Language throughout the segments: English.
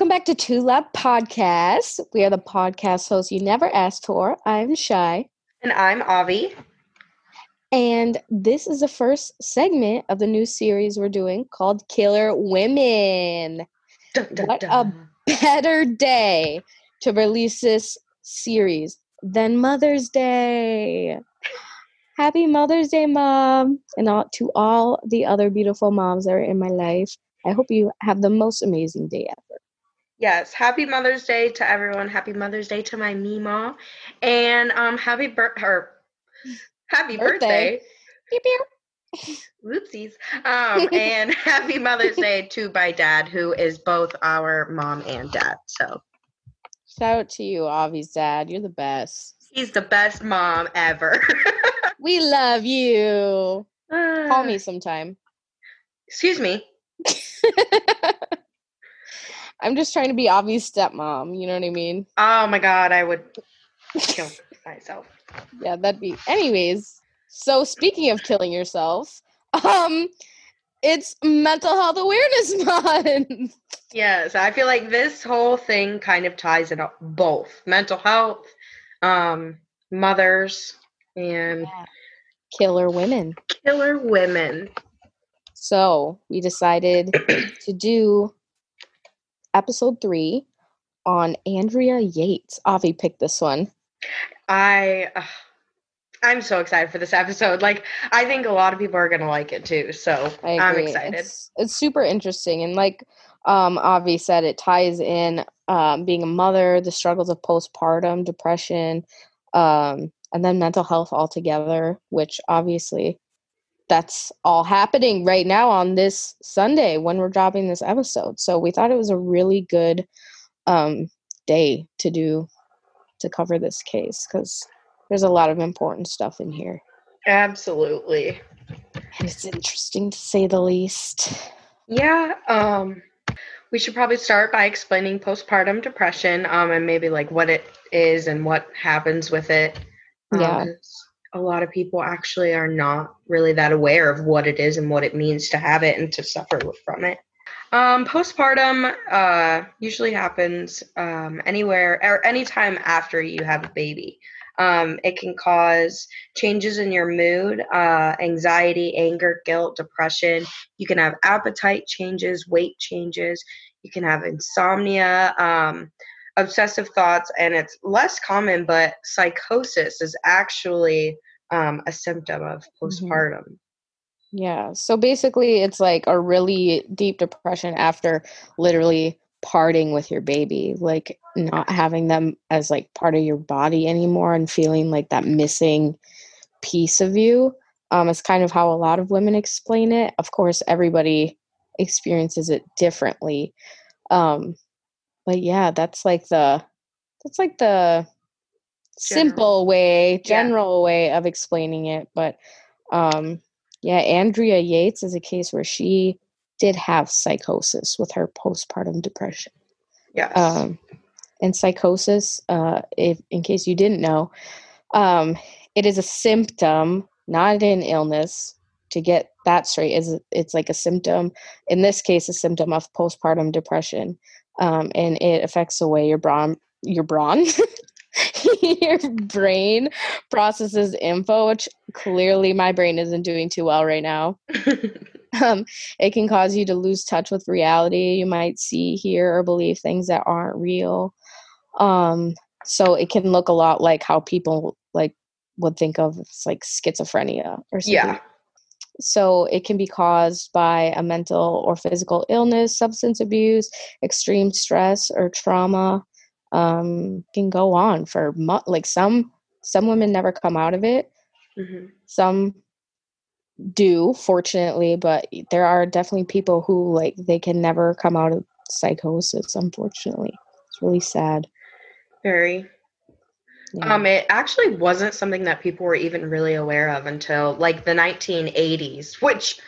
Welcome back to Two Lab Podcast. We are the podcast hosts you never asked for. I'm Shy. And I'm Avi. And this is the first segment of the new series we're doing called Killer Women. Dun, dun, What dun. a better day to release this series than Mother's Day. Happy Mother's Day, Mom. And all, to all the other beautiful moms that are in my life. I hope you have the most amazing day ever. Yes, happy Mother's Day to everyone. Happy Mother's Day to my Mima. And um happy bir- her happy Birthday. birthday. Whoopsies. Um and happy Mother's Day to my dad who is both our mom and dad. So Shout out to you, Avi's dad. You're the best. he's the best mom ever. We love you. Call Ah. me sometime. Excuse me. I'm just trying to be Avi's stepmom. You know what I mean? Oh my god, I would kill myself. Yeah, that'd be. Anyways, so speaking of killing yourself, um, it's Mental Health Awareness Month. Yes, I feel like this whole thing kind of ties it up. both mental health, um, mothers, and Killer women. killer women. So we decided to do episode three on Andrea Yates. Avi picked this one. I, uh, I'm so excited for this episode. Like, I think a lot of people are gonna like it too. So I'm excited. It's, it's super interesting, and like um, Avi said, it ties in um, being a mother, the struggles of postpartum depression, um, and then mental health altogether. Which obviously, that's all happening right now on this Sunday when we're dropping this episode. So we thought it was a really good um, day to do to cover this case because there's a lot of important stuff in here, Absolutely. and it's interesting to say the least. Yeah. Um, we should probably start by explaining postpartum depression, um, and maybe like what it is and what happens with it. Um, Yeah. A lot of people actually are not really that aware of what it is and what it means to have it and to suffer from it. Um, postpartum uh, usually happens um, anywhere or anytime after you have a baby. Um, it can cause changes in your mood, uh, anxiety, anger, guilt, depression. You can have appetite changes, weight changes. You can have insomnia, um, obsessive thoughts, and it's less common, but psychosis is actually um, a symptom of postpartum. Yeah. So basically, it's like a really deep depression after literally parting with your baby, like not having them as like part of your body anymore and feeling like that missing piece of you. Um, it's kind of how a lot of women explain it. Of course, everybody experiences it differently. Um, but yeah, that's like the that's like the simple way, Yeah. general way of explaining it. But um, yeah, Andrea Yates is a case where she did have psychosis with her postpartum depression. Yes. Um, and psychosis, uh, if in case you didn't know, um, it is a symptom, not an illness. To get that straight, is it's like a symptom. In this case, a symptom of postpartum depression, um, and it affects the way your brawn, your brawn, your brain processes info. Which clearly my brain isn't doing too well right now um, it can cause you to lose touch with reality. You might see, hear, or believe things that aren't real. Um, so it can look a lot like how people like would think of it's like schizophrenia or something. yeah. So it can be caused by a mental or physical illness, substance abuse, extreme stress, or trauma. Um, can go on for mo- like some some women never come out of it hmm some do fortunately but there are definitely people who like they can never come out of psychosis unfortunately it's really sad Very. Yeah. Um, it actually wasn't something that people were even really aware of until like the 1980s, which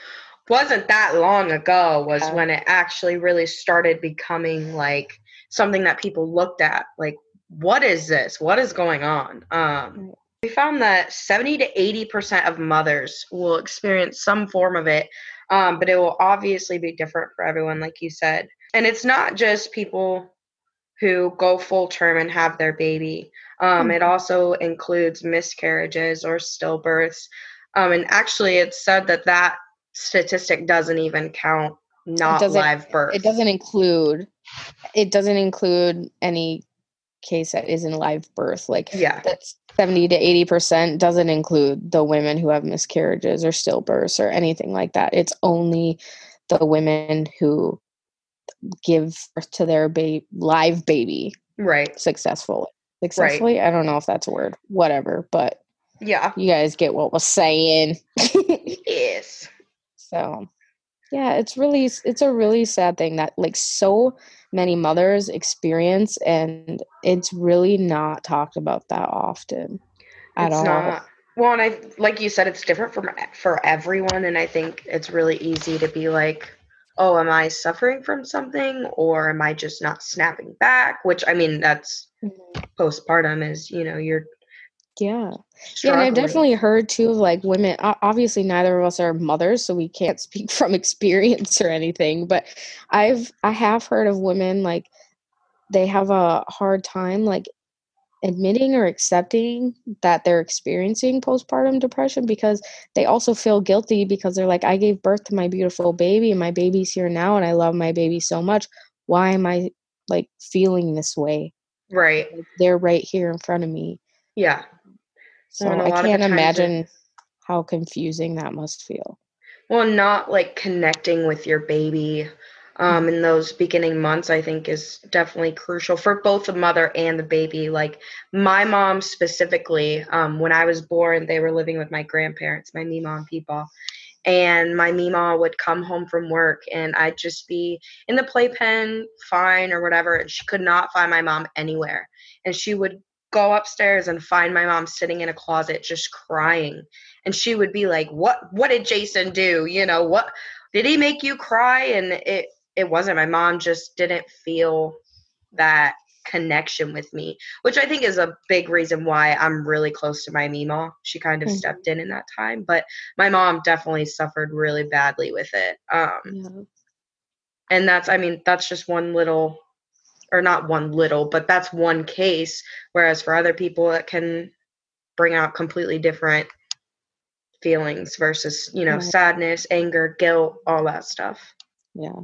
wasn't that long ago, was Yeah. when it actually really started becoming like something that people looked at. Like, what is this? What is going on? Um, we found that 70 to 80% of mothers will experience some form of it, um, but it will obviously be different for everyone, like you said. and it's not just people who go full term and have their baby. Um, It mm-hmm. also includes miscarriages or stillbirths. Um, and actually, it's said that that statistic doesn't even count not live birth. It doesn't include. It doesn't include any case that is in live birth. Like yeah, that's seventy to eighty percent doesn't include the women who have miscarriages or stillbirths or anything like that. It's only the women who give birth to their baby live baby right. successfully successfully right. i don't know if that's a word whatever but yeah. you guys get what we're saying. Yes. So yeah it's really it's a really sad thing that like so many mothers experience and it's really not talked about that often at it's all. not. well and i like you said it's different from for everyone and i think it's really easy to be like oh, am I suffering from something or am I just not snapping back? Which I mean, that's mm-hmm. postpartum is, you know, you're yeah. Struggling. Yeah, and I've definitely heard too of like women. Obviously, neither of us are mothers, so we can't speak from experience or anything. But I've I have heard of women like they have a hard time like admitting or accepting that they're experiencing postpartum depression because they also feel guilty because they're like, I gave birth to my beautiful baby and my baby's here now and I love my baby so much. Why am I like feeling this way? Right. Like, they're right here in front of me. Yeah. So I can't imagine how confusing that must feel. Well, not like connecting with your baby um, in those beginning months, I think is definitely crucial for both the mother and the baby. Like my mom specifically, um, when I was born, they were living with my grandparents, my Mima and Peepaw. And my Mima would come home from work and I'd just be in the playpen, fine or whatever. And she could not find my mom anywhere. And she would go upstairs and find my mom sitting in a closet just crying. And she would be like, What what did Jason do? You know, what did he make you cry? And it it wasn't. My mom just didn't feel that connection with me, which I think is a big reason why I'm really close to my Mima. She kind of mm-hmm. stepped in in that time, but my mom definitely suffered really badly with it. Um, yeah. And that's, I mean, that's just one little, or not one little, but that's one case. Whereas for other people, it can bring out completely different feelings versus, you know, right. sadness, anger, guilt, all that stuff. Yeah.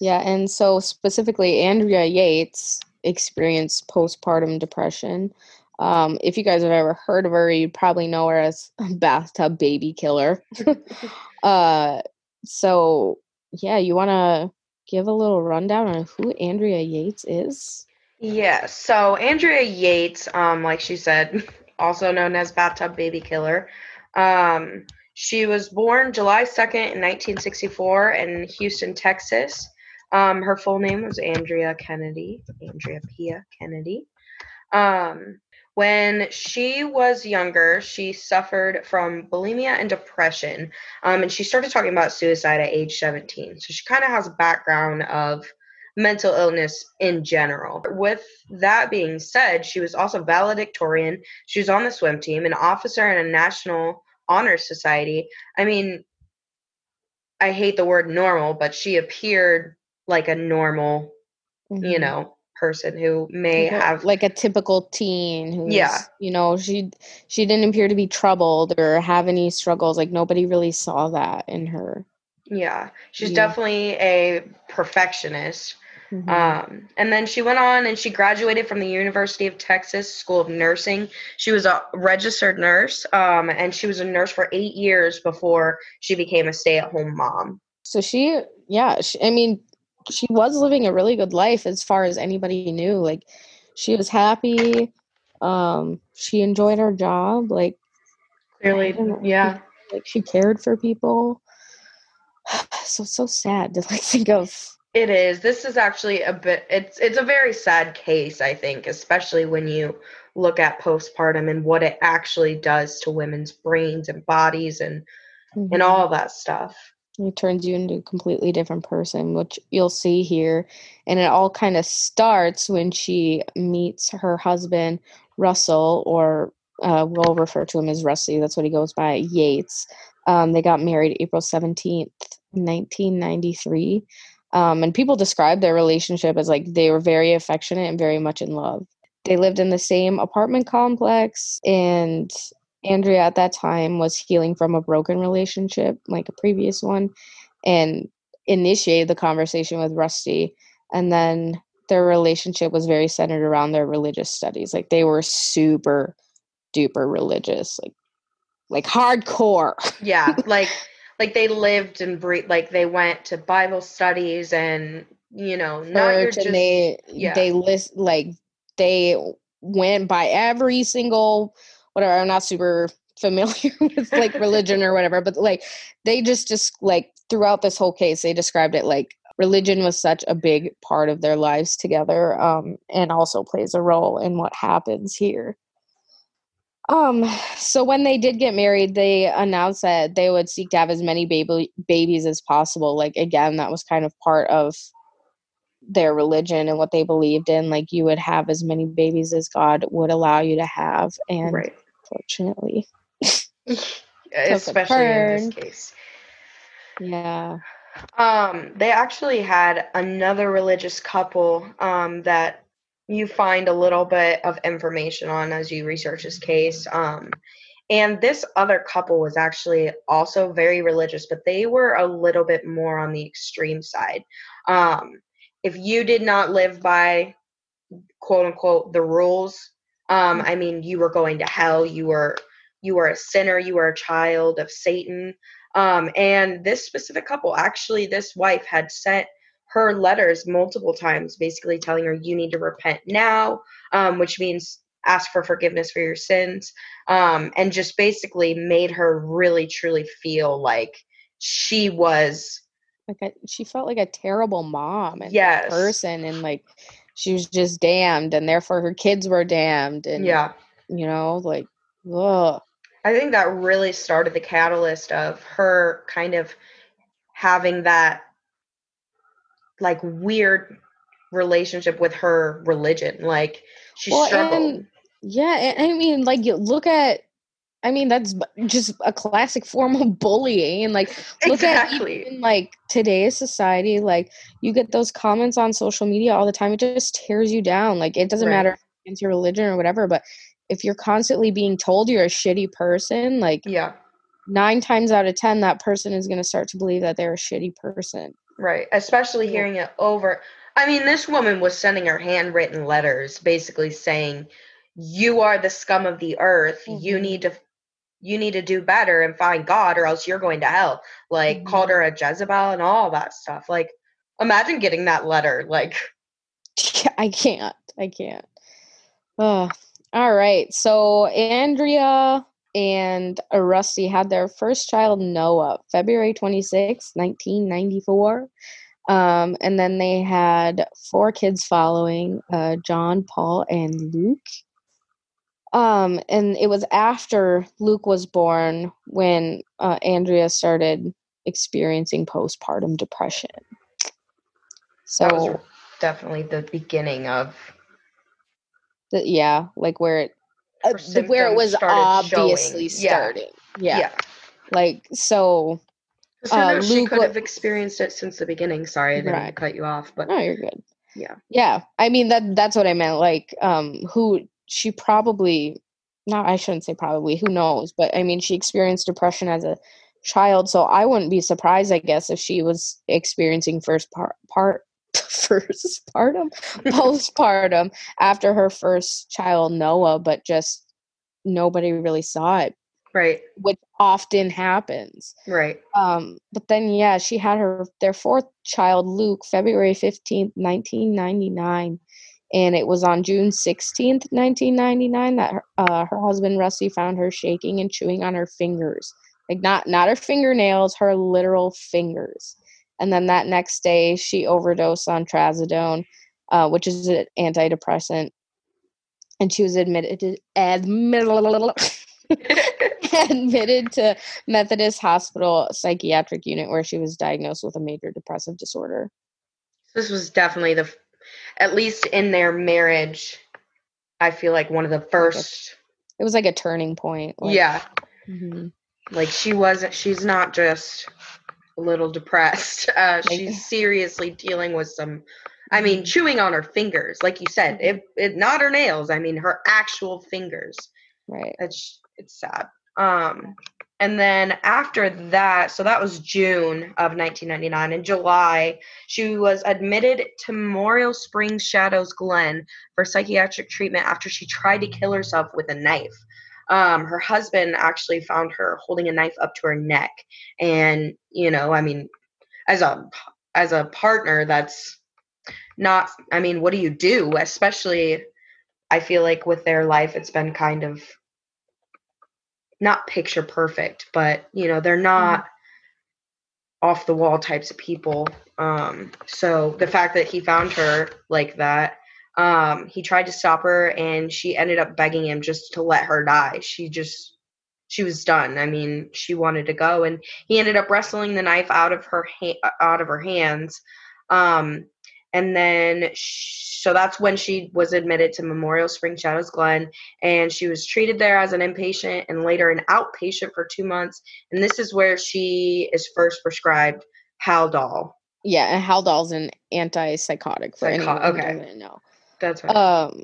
Yeah, and so specifically, Andrea Yates experienced postpartum depression. Um, if you guys have ever heard of her, you probably know her as bathtub baby killer. uh, so yeah, you want to give a little rundown on who Andrea Yates is? Yeah, so Andrea Yates, um, like she said, also known as bathtub baby killer. Um, she was born July 2nd in 1964 in Houston, Texas. Um, her full name was Andrea Kennedy, Andrea Pia Kennedy. Um, when she was younger, she suffered from bulimia and depression, um, and she started talking about suicide at age 17. So she kind of has a background of mental illness in general. With that being said, she was also valedictorian. She was on the swim team, an officer in a National Honor Society. I mean, I hate the word normal, but she appeared like a normal, mm-hmm. you know, person who may have like a typical teen who yeah you know she she didn't appear to be troubled or have any struggles like nobody really saw that in her yeah she's yeah. definitely a perfectionist mm-hmm. um, and then she went on and she graduated from the university of texas school of nursing she was a registered nurse um, and she was a nurse for eight years before she became a stay-at-home mom so she yeah she, i mean she was living a really good life as far as anybody knew. Like she was happy. Um, she enjoyed her job. Like clearly, yeah. Like she cared for people. So so sad to like think of. It is. This is actually a bit. It's it's a very sad case. I think, especially when you look at postpartum and what it actually does to women's brains and bodies and mm-hmm. and all that stuff. It turns you into a completely different person, which you'll see here. And it all kind of starts when she meets her husband, Russell, or uh, we'll refer to him as Rusty. That's what he goes by, Yates. Um, they got married April 17th, 1993. Um, and people describe their relationship as like they were very affectionate and very much in love. They lived in the same apartment complex, and Andrea at that time was healing from a broken relationship, like a previous one, and initiated the conversation with Rusty. And then their relationship was very centered around their religious studies. Like they were super duper religious, like like hardcore. Yeah, like like they lived and breathed. Like they went to Bible studies and you know, not Church, just and they yeah. they list like they went by every single whatever. I'm not super familiar with like religion or whatever, but like they just just like throughout this whole case, they described it like religion was such a big part of their lives together um, and also plays a role in what happens here. Um, so when they did get married, they announced that they would seek to have as many baby babies as possible. Like again, that was kind of part of their religion and what they believed in. Like you would have as many babies as God would allow you to have, and right. Fortunately, Especially in this case. yeah, Um, they actually had another religious couple um, that you find a little bit of information on as you research this case. Um, and this other couple was actually also very religious, but they were a little bit more on the extreme side. Um, if you did not live by quote unquote the rules, um, I mean, you were going to hell. You were you were a sinner. You were a child of Satan. Um, and this specific couple, actually, this wife had sent her letters multiple times, basically telling her, you need to repent now, um, which means ask for forgiveness for your sins, um, and just basically made her really, truly feel like she was. like a, she felt like a terrible mom and Yes. person, and like she was just damned, and therefore her kids were damned, and Yeah. you know, like, ugh. I think that really started the catalyst of her kind of having that like weird relationship with her religion. Like she Well, struggled. and yeah, and I mean, like, you look at, I mean, that's just a classic form of bullying, and like, look exactly. at even like today's society, like, you get those comments on social media all the time. It just tears you down. Like, it doesn't Right. matter if it's your religion or whatever, but if you're constantly being told you're a shitty person, like, yeah. nine times out of ten, that person is going to start to believe that they're a shitty person. Right. Especially Yeah. hearing it over. I mean, this woman was sending her handwritten letters basically saying, You are the scum of the earth. You Mhm. need to you need to do better and find God or else you're going to hell. Like Mhm. called her a Jezebel and all that stuff. Like imagine getting that letter. Like I can't. I can't. Oh, all right. So Andrea and Rusty had their first child, Noah, February 26, 1994. Um, and then they had four kids following uh, John, Paul, and Luke. Um, and it was after Luke was born when uh, Andrea started experiencing postpartum depression. So definitely the beginning of the, yeah, like where it uh, where it was obviously showing. Starting. Yeah. yeah. Like so who Uh, she Luke could have experienced it since the beginning. Sorry, I didn't Right. cut you off, but no, you're good. Yeah. Yeah. I mean that that's what I meant. Like, um, who she probably no, I shouldn't say probably, who knows, but I mean she experienced depression as a child, so I wouldn't be surprised, I guess, if she was experiencing first part part first partum postpartum after her first child Noah, but just nobody really saw it, right, which often happens. right. Um, but then yeah, she had her their fourth child, Luke, February fifteenth, nineteen ninety nine, and it was on June sixteenth, nineteen ninety nine, that her, uh, her husband Rusty found her shaking and chewing on her fingers, like not not her fingernails, her literal fingers. And then that next day, she overdosed on trazodone, uh, which is an antidepressant, and she was admitted to admitted admitted to Methodist Hospital psychiatric unit where she was diagnosed with a major depressive disorder. this was definitely the, at least in their marriage, I feel like one of the first. It was like a turning point. Like, yeah, mhm. like she wasn't. She's not just a little depressed. Uh, she's seriously dealing with some. I mean, chewing on her fingers, like you said, it, it not her nails. I mean, her actual fingers. Right. It's it's sad. Um, and then after that, so that was June of 1999. In July, she was admitted to Memorial Springs Shadows Glen for psychiatric treatment after she tried to kill herself with a knife. Um, her husband actually found her holding a knife up to her neck, and you know, I mean, as a as a partner, that's not. I mean, what do you do? Especially, I feel like with their life, it's been kind of not picture perfect, but you know, they're not mm-hmm. off the wall types of people. Um, so the fact that he found her like that, um, he tried to stop her and she ended up begging him just to let her die. She just she was done. I mean, she wanted to go and he ended up wrestling the knife out of her ha- out of her hands. Um, and then so that's when she was admitted to Memorial Spring Shadows Glen and she was treated there as an inpatient and later an outpatient for 2 months and this is where she is first prescribed Haldol. Yeah, and Haldol's an antipsychotic for Psycho- anyone okay. who doesn't know. That's right. Um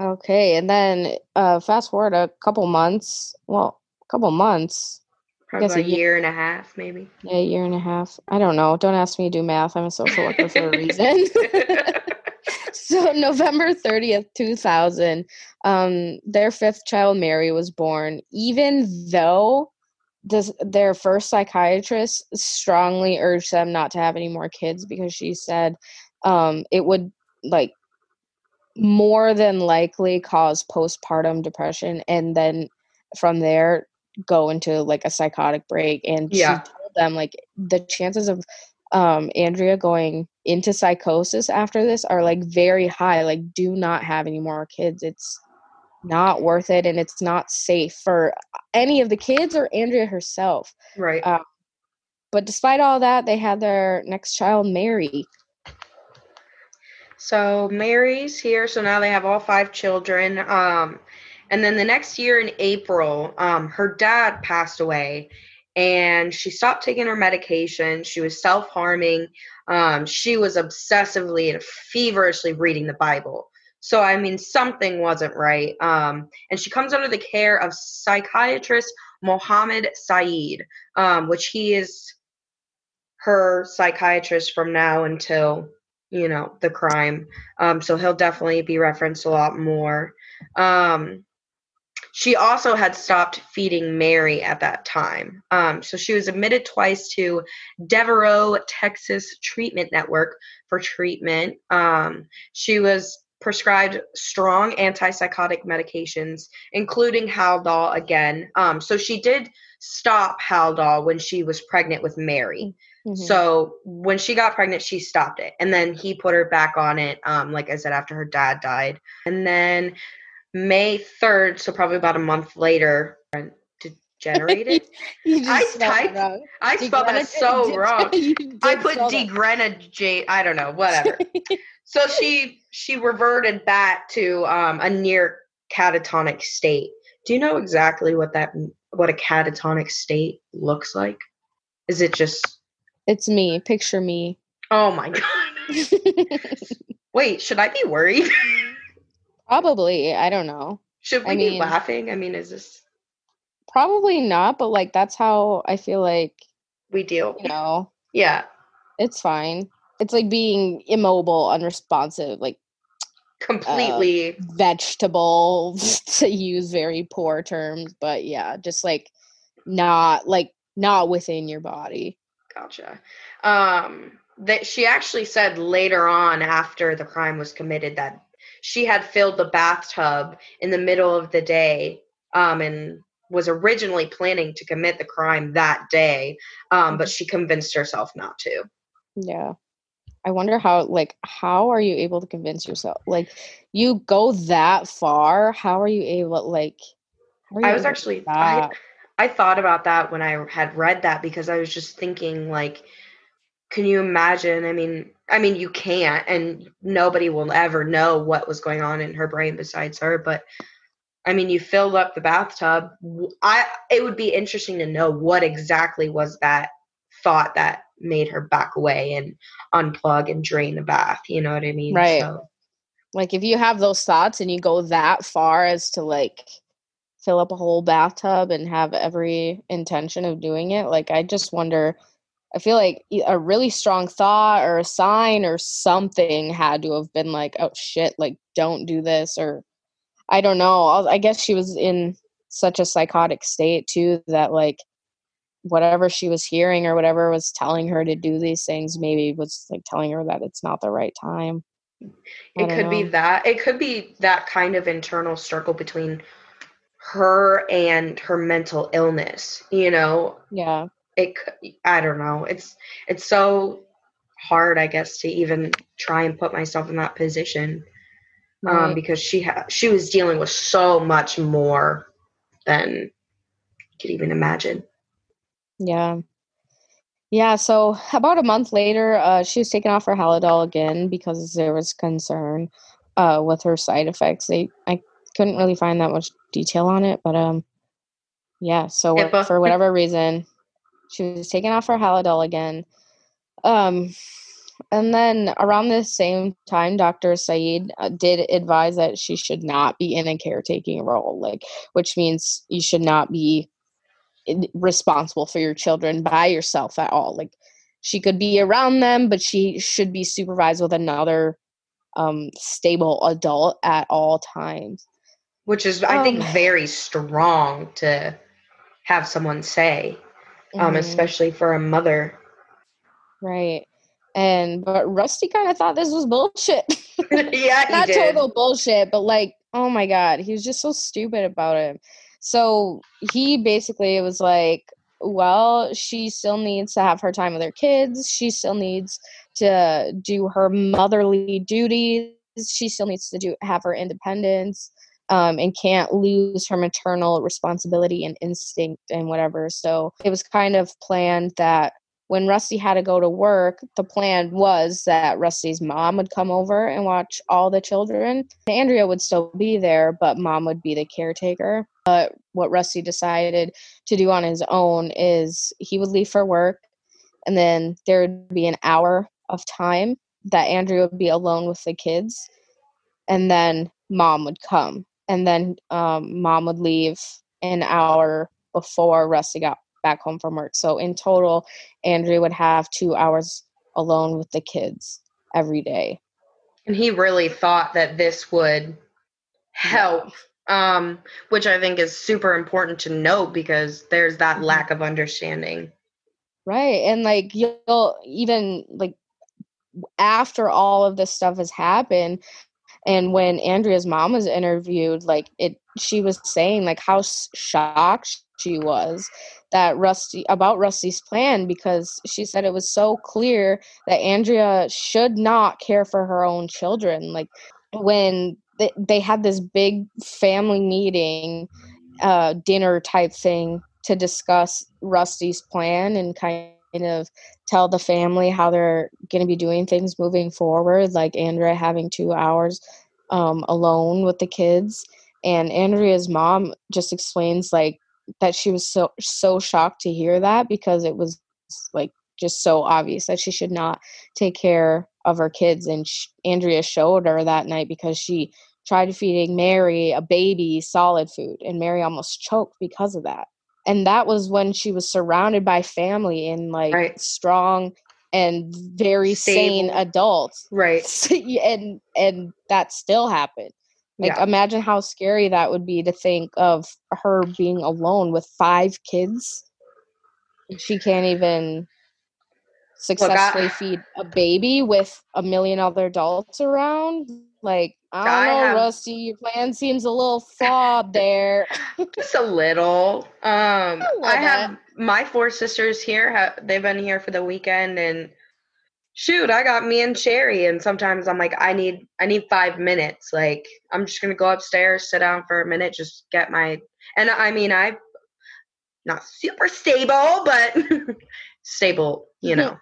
okay, and then uh fast forward a couple months, well, a couple months Probably a year and a half, maybe. Yeah, a year and a half. I don't know. Don't ask me to do math. I'm a social worker for a reason. so November 30th, 2000, um, their fifth child, Mary, was born. Even though this, their first psychiatrist strongly urged them not to have any more kids because she said um, it would like more than likely cause postpartum depression and then from there go into like a psychotic break and yeah. she told them like the chances of um andrea going into psychosis after this are like very high like do not have any more kids. It's not worth it and it's not safe for any of the kids or andrea herself. Right. Um, but despite all that they had their next child mary. So mary's here so now they have all five children. Um and then the next year in April, um, her dad passed away and she stopped taking her medication. She was self harming. Um, she was obsessively and feverishly reading the Bible. So, I mean, something wasn't right. Um, and she comes under the care of psychiatrist Mohammed Saeed, um, which he is her psychiatrist from now until, you know, the crime. Um, so he'll definitely be referenced a lot more. Um, she also had stopped feeding Mary at that time. Um, so she was admitted twice to Devereux, Texas Treatment Network for treatment. Um, she was prescribed strong antipsychotic medications, including Haldol again. Um, so she did stop Haldol when she was pregnant with Mary. Mm-hmm. So when she got pregnant, she stopped it, and then he put her back on it. Um, like I said, after her dad died, and then May 3rd, so probably about a month later, degenerated. I typed, I spelled that so wrong. I put degrenagate, I don't know, whatever. so she she reverted back to um, a near catatonic state. Do you know exactly what that what a catatonic state looks like? Is it just It's me. Picture me. Oh my god. Wait, should I be worried? Probably. I don't know. Should we I be mean, laughing? I mean, is this probably not, but like that's how I feel like we deal. You know. Yeah. It's fine. It's like being immobile, unresponsive, like completely uh, vegetable to use very poor terms, but yeah, just like not like not within your body. Gotcha. Um that she actually said later on after the crime was committed that she had filled the bathtub in the middle of the day um, and was originally planning to commit the crime that day, um, but she convinced herself not to. Yeah. I wonder how like how are you able to convince yourself? Like you go that far, how are you able like I was actually I I thought about that when I had read that because I was just thinking like can you imagine? I mean, I mean, you can't, and nobody will ever know what was going on in her brain besides her. But I mean, you filled up the bathtub. I it would be interesting to know what exactly was that thought that made her back away and unplug and drain the bath. You know what I mean? Right. So, Like if you have those thoughts and you go that far as to like fill up a whole bathtub and have every intention of doing it, like I just wonder I feel like a really strong thought or a sign or something had to have been like, oh shit, like don't do this or I don't know. I'll- guess she was in such a psychotic state too that like whatever she was hearing or whatever was telling her to do these things maybe was like telling her that it's not the right time. I it could be that. It could be that kind of internal struggle between her and her mental illness. You know, Yeah. It. i don't know. It's it's so hard, I guess, to even try and put myself in that position um, Right. because she ha- she was dealing with so much more than you could even imagine. Yeah. Yeah, so about a month later, uh, she was taken off her Halidol again because there was concern uh, with her side effects. They, I couldn't really find that much detail on it, but um, yeah. So what- for whatever reason, she was taken off her Halidol again. Um, and then around the same time, Dr. Saeed uh, did advise that she should not be in a caretaking role, like which means you should not be responsible for your children by yourself at all. Like she could be around them, but she should be supervised with another um, stable adult at all times. which is I think Um, very strong to have someone say, um, Mhm. especially for a mother. right. And but Rusty kind of thought this was bullshit. yeah, Not did. total bullshit, but like, oh my god, he was just so stupid about it. So he basically was like, well, she still needs to have her time with her kids. She still needs to do her motherly duties. She still needs to do have her independence, um, and can't lose her maternal responsibility and instinct and whatever. So it was kind of planned that when Rusty had to go to work, the plan was that Rusty's mom would come over and watch all the children. Andrea would still be there, but mom would be the caretaker. But what Rusty decided to do on his own is he would leave for work, and then there would be an hour of time that Andrea would be alone with the kids, and then mom would come, and then um, mom would leave an hour before Rusty got back home from work. So in total, Andrea would have two hours alone with the kids every day. And he really thought that this would help, um, which I think is super important to note because there's that Mhm. lack of understanding. Right. And like you'll even like after all of this stuff has happened and when Andrea's mom was interviewed like it she was saying like how shocked she was that Rusty about Rusty's plan because she said it was so clear that Andrea should not care for her own children. Like when they, had this big family meeting uh dinner type thing to discuss Rusty's plan and kind of tell the family how they're going to be doing things moving forward like Andrea having 2 hours um alone with the kids. And Andrea's mom just explains like that she was so so shocked to hear that because it was like just so obvious that she should not take care of her kids. And sh- Andrea showed her that night because she tried feeding Mary a baby solid food and Mary almost choked because of that and that was when she was surrounded by family and like Right. strong and very sane adults Right. and and that still happened like yeah. imagine how scary that would be to think of her being alone with five kids she can't even successfully feed a baby with a million other adults around like i don't I know have- rusty your plan seems a little flawed there Just a little. Um, little I have my four sisters here. They've been here for the weekend, and shoot, I got me and Sherry. And sometimes I'm like, I need, I need five minutes. Like, I'm just gonna go upstairs, sit down for a minute, just get my. And I mean, I, not super stable, but stable, you know,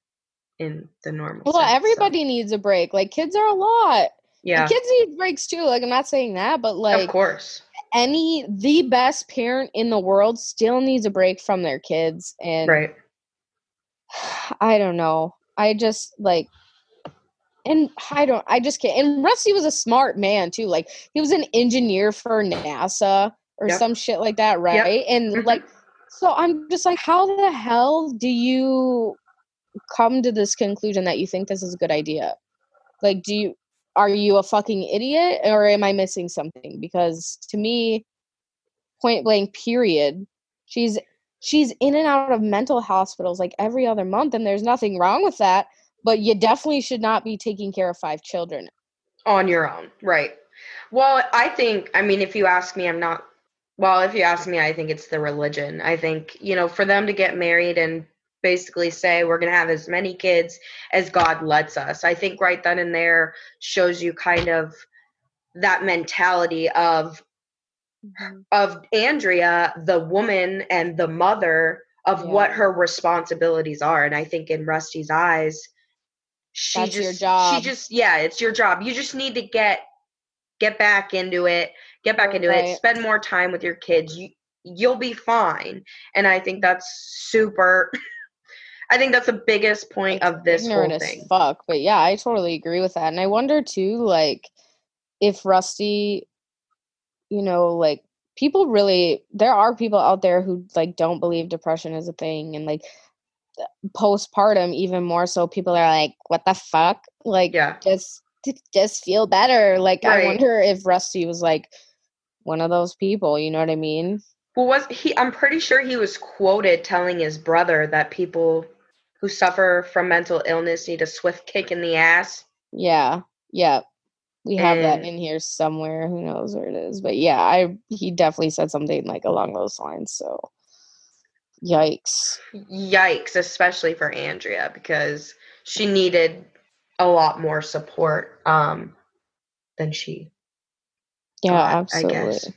in the normal. well sense, so, everybody needs a break like kids are a lot yeah, kids need breaks too like i'm not saying that but like of course. any the best parent in the world still needs a break from their kids and Right. I don't know. I just like and I don't I just can't and Rusty was a smart man too. Like he was an engineer for NASA or yep. some shit like that, right? Yep. And mm-hmm. like so I'm just like, how the hell do you come to this conclusion that you think this is a good idea? Like, do you are you a fucking idiot or am I missing something? Because to me, point blank, period, she's she's in and out of mental hospitals like every other month, and there's nothing wrong with that. But you definitely should not be taking care of five children on your own, right? Well, I think, I mean, if you ask me, I'm not well, if you ask me, I think it's the religion. I think, you know, for them to get married and basically say we're going to have as many kids as God lets us. I think right then and there shows you kind of that mentality of mm-hmm. of Andrea, the woman and the mother of yeah. what her responsibilities are. And I think in Rusty's eyes, she That's just she just yeah, it's your job. You just need to get get back into it get back into right. it spend more time with your kids you you'll be fine and i think that's super i think that's the biggest point of this whole thing fuck but yeah i totally agree with that and i wonder too like if rusty you know like people really there are people out there who like don't believe depression is a thing and like uh, postpartum even more so people are like what the fuck like yeah just just feel better like right. i wonder if rusty was like one of those people, you know what I mean? Well, was he? I'm pretty sure he was quoted telling his brother that people who suffer from mental illness need a swift kick in the ass. Yeah, yeah, we have and, that in here somewhere. Who knows where it is? But yeah, I he definitely said something like along those lines. So, yikes! Yikes! Especially for Andrea because she needed a lot more support um, than she yeah, got, absolutely. I guess.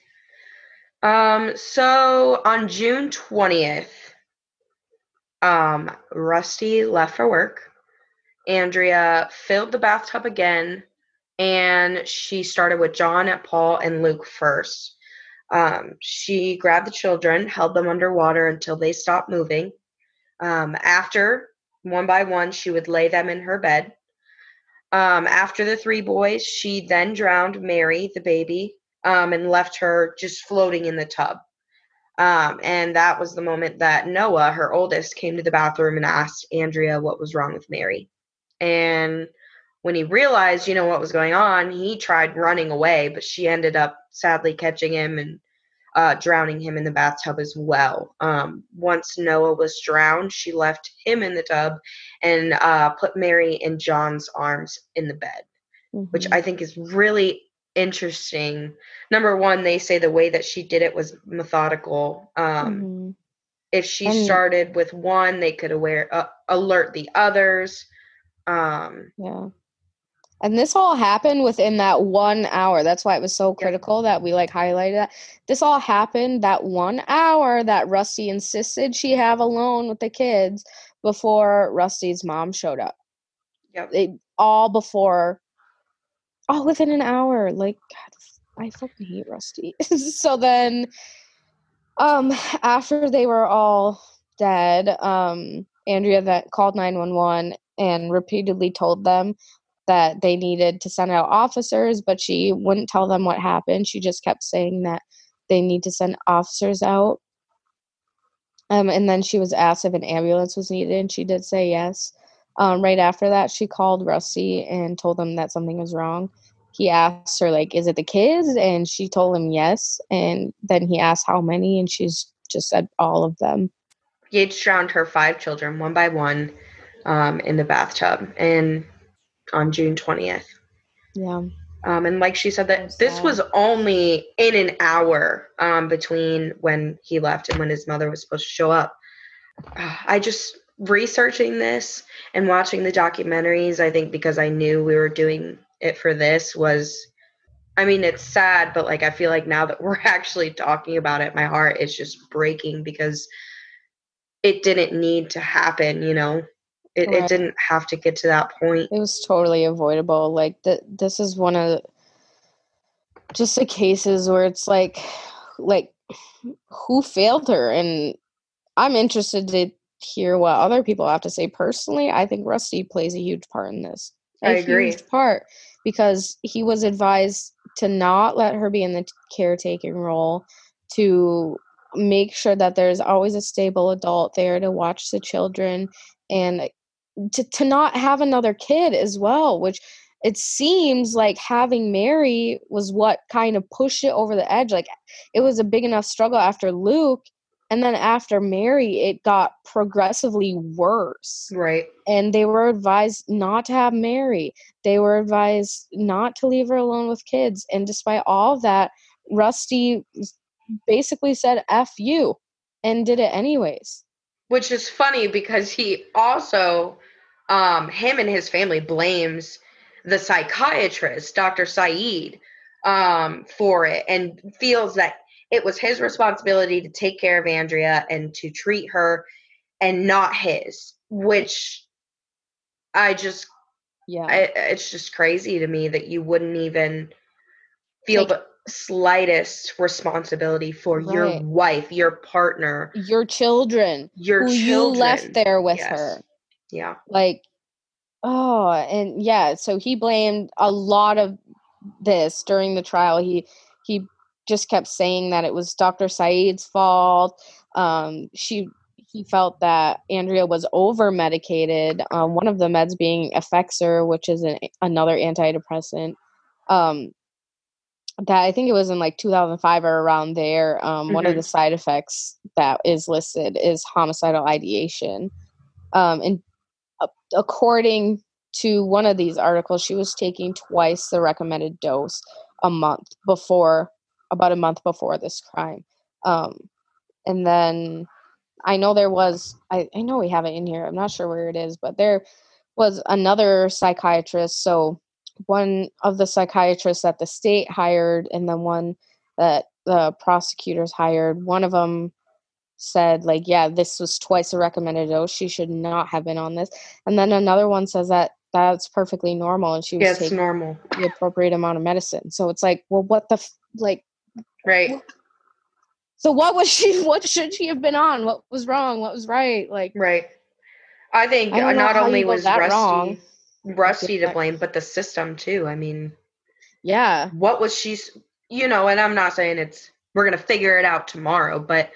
Um, so on June 20th, um, Rusty left for work. Andrea filled the bathtub again, and she started with John, Paul, and Luke first. Um, she grabbed the children, held them underwater until they stopped moving. Um, after, one by one, she would lay them in her bed. Um, after the three boys, she then drowned Mary, the baby, um, and left her just floating in the tub. Um, and that was the moment that Noah, her oldest, came to the bathroom and asked Andrea what was wrong with Mary. And when he realized, you know, what was going on, he tried running away, but she ended up sadly catching him and uh, drowning him in the bathtub as well. Um, once Noah was drowned, she left him in the tub and uh, put Mary in John's arms in the bed, mm-hmm. which I think is really interesting. Number one, they say the way that she did it was methodical. Um, mm-hmm. If she and, started with one, they could aware uh, alert the others. Um, yeah and this all happened within that one hour that's why it was so critical that we like highlighted that this all happened that one hour that rusty insisted she have alone with the kids before rusty's mom showed up yep. It, all before all within an hour like God, i fucking hate rusty so then um after they were all dead um andrea that called 911 and repeatedly told them that they needed to send out officers, but she wouldn't tell them what happened. She just kept saying that they need to send officers out. Um, and then she was asked if an ambulance was needed, and she did say yes. Um, right after that, she called Rusty and told him that something was wrong. He asked her, like, is it the kids? And she told him yes. And then he asked how many, and she's just said all of them. Yates drowned her five children one by one um, in the bathtub. And on June 20th. Yeah. Um, and like she said, that this was only in an hour um, between when he left and when his mother was supposed to show up. Uh, I just researching this and watching the documentaries. I think because I knew we were doing it for this was, I mean, it's sad, but like I feel like now that we're actually talking about it, my heart is just breaking because it didn't need to happen. You know, it, right. it didn't have to get to that point. It was totally avoidable. Like that this is one of just the cases where it's like like who failed her and I'm interested to hear what other people have to say. Personally, I think Rusty plays a huge part in this. A I agree. Huge part because he was advised to not let her be in the caretaking role, to make sure that there's always a stable adult there to watch the children, and to to not have another kid as well, which it seems like having Mary was what kind of pushed it over the edge. Like it was a big enough struggle after Luke, and then after Mary, it got progressively worse. Right. And they were advised not to have Mary. They were advised not to leave her alone with kids. And despite all that, Rusty basically said F you and did it anyways. Which is funny because he also, um, him and his family blames the psychiatrist, Dr. Saeed, um, for it and feels that it was his responsibility to take care of Andrea and to treat her and not his, which I just, Yeah. I, it's just crazy to me that you wouldn't even feel Like- the slightest responsibility for your wife, your partner, Your children your who children. you left there with Yes. her. Yeah. like oh and yeah so he blamed a lot of this during the trial he he just kept saying that it was dr saeed's fault um she he felt that andrea was over medicated um, one of the meds being effexor which is an, another antidepressant um that i think it was in like 2005 or around there um, one of the side effects that is listed is homicidal ideation um, and a- according to one of these articles, she was taking twice the recommended dose a month before, about a month before this crime. Um, and then I know there was, I, I know we have it in here, I'm not sure where it is, but there was another psychiatrist. So one of the psychiatrists that the state hired, and then one that the prosecutors hired, one of them said like yeah this was twice the recommended dose she should not have been on this and then another one says that that's perfectly normal and she was Yeah, it's taking normal. the appropriate amount of medicine so it's like well what the f- like Right. so what was she what should she have been on what was wrong what was right like Right. I think I not only was Rusty wrong. Rusty to blame, but the system too. I mean, yeah what was she? You know, and I'm not saying it's we're gonna figure it out tomorrow, but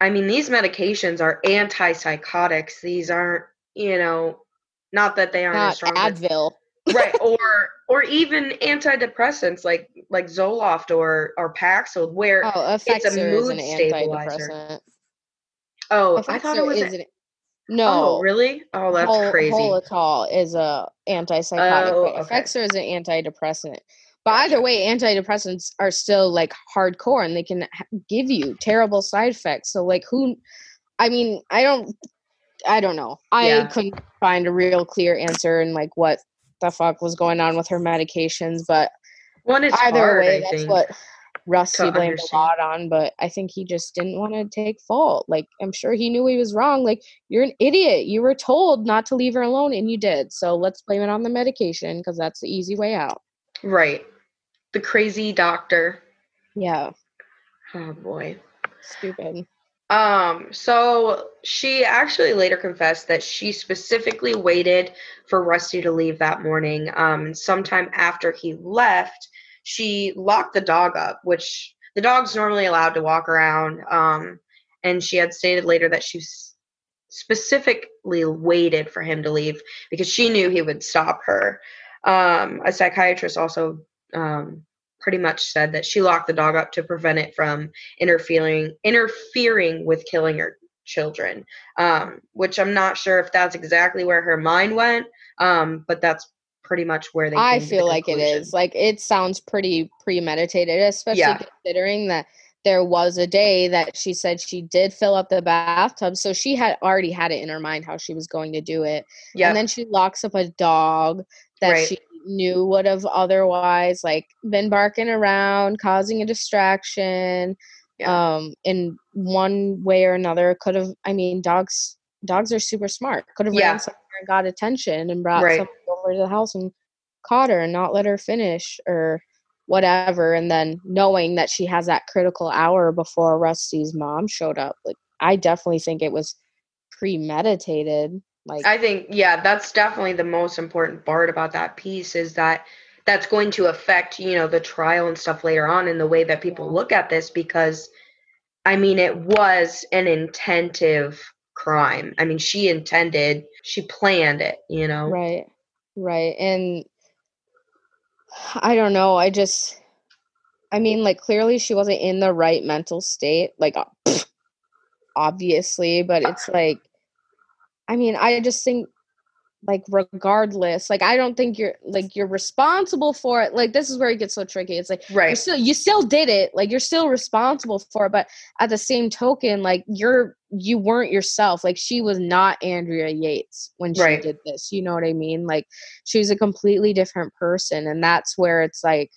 I mean, these medications are antipsychotics. These aren't, you know, not that they aren't not as strong, advil right? Or or even antidepressants like like Zoloft or or Paxil, where oh it's a effexor mood an stabilizer. oh, I thought it was. is an, oh, no Oh, really? Oh, that's Hol- crazy. Halidol is a antipsychotic, Oh, okay. Effexor is an antidepressant. But either way, antidepressants are still like hardcore, and they can give you terrible side effects. So, like, who? I mean, I don't, I don't know. I Yeah. couldn't find a real clear answer and like what the fuck was going on with her medications. But One, it's either hard. way, I that's think. what Rusty blamed understand. a lot on. But I think he just didn't want to take fault. Like I'm sure he knew he was wrong. Like you're an idiot. You were told not to leave her alone, and you did. So let's blame it on the medication because that's the easy way out. Right. The crazy doctor. Yeah, Oh boy. stupid. Um, so she actually later confessed that she specifically waited for Rusty to leave that morning. Um, sometime after he left, she locked the dog up, which the dog's normally allowed to walk around. Um, and she had stated later that she specifically waited for him to leave because she knew he would stop her. Um, a psychiatrist also um, pretty much said that she locked the dog up to prevent it from interfering interfering with killing her children um, which i'm not sure if that's exactly where her mind went um, but that's pretty much where they I came to the feel like it is Like it sounds pretty premeditated, especially Yeah. considering that there was a day that she said she did fill up the bathtub, so she had already had it in her mind how she was going to do it. yeah And then she locks up a dog that Right. she knew would have otherwise like been barking around, causing a distraction. Yeah. Um, in one way or another, could have. I mean, dogs dogs are super smart. Could have Yeah. ran somewhere and got attention and brought Right. over to the house and caught her and not let her finish or whatever. And then knowing that she has that critical hour before Rusty's mom showed up, like I definitely think it was premeditated. Like I think yeah, that's definitely the most important part about that piece is that that's going to affect, you know, the trial and stuff later on in the way that people look at this because I mean it was an intentive crime. I mean, she intended, she planned it, you know. Right. Right. And I don't know, I just I mean, like clearly she wasn't in the right mental state, like obviously, but it's like I mean, I just think like regardless like i don't think you're like you're responsible for it like this is where it gets so tricky it's like right. you still you still did it like you're still responsible for it but at the same token like you're you weren't yourself like she was not andrea yates when she Right. did this you know what i mean? Like she was a completely different person and that's where it's like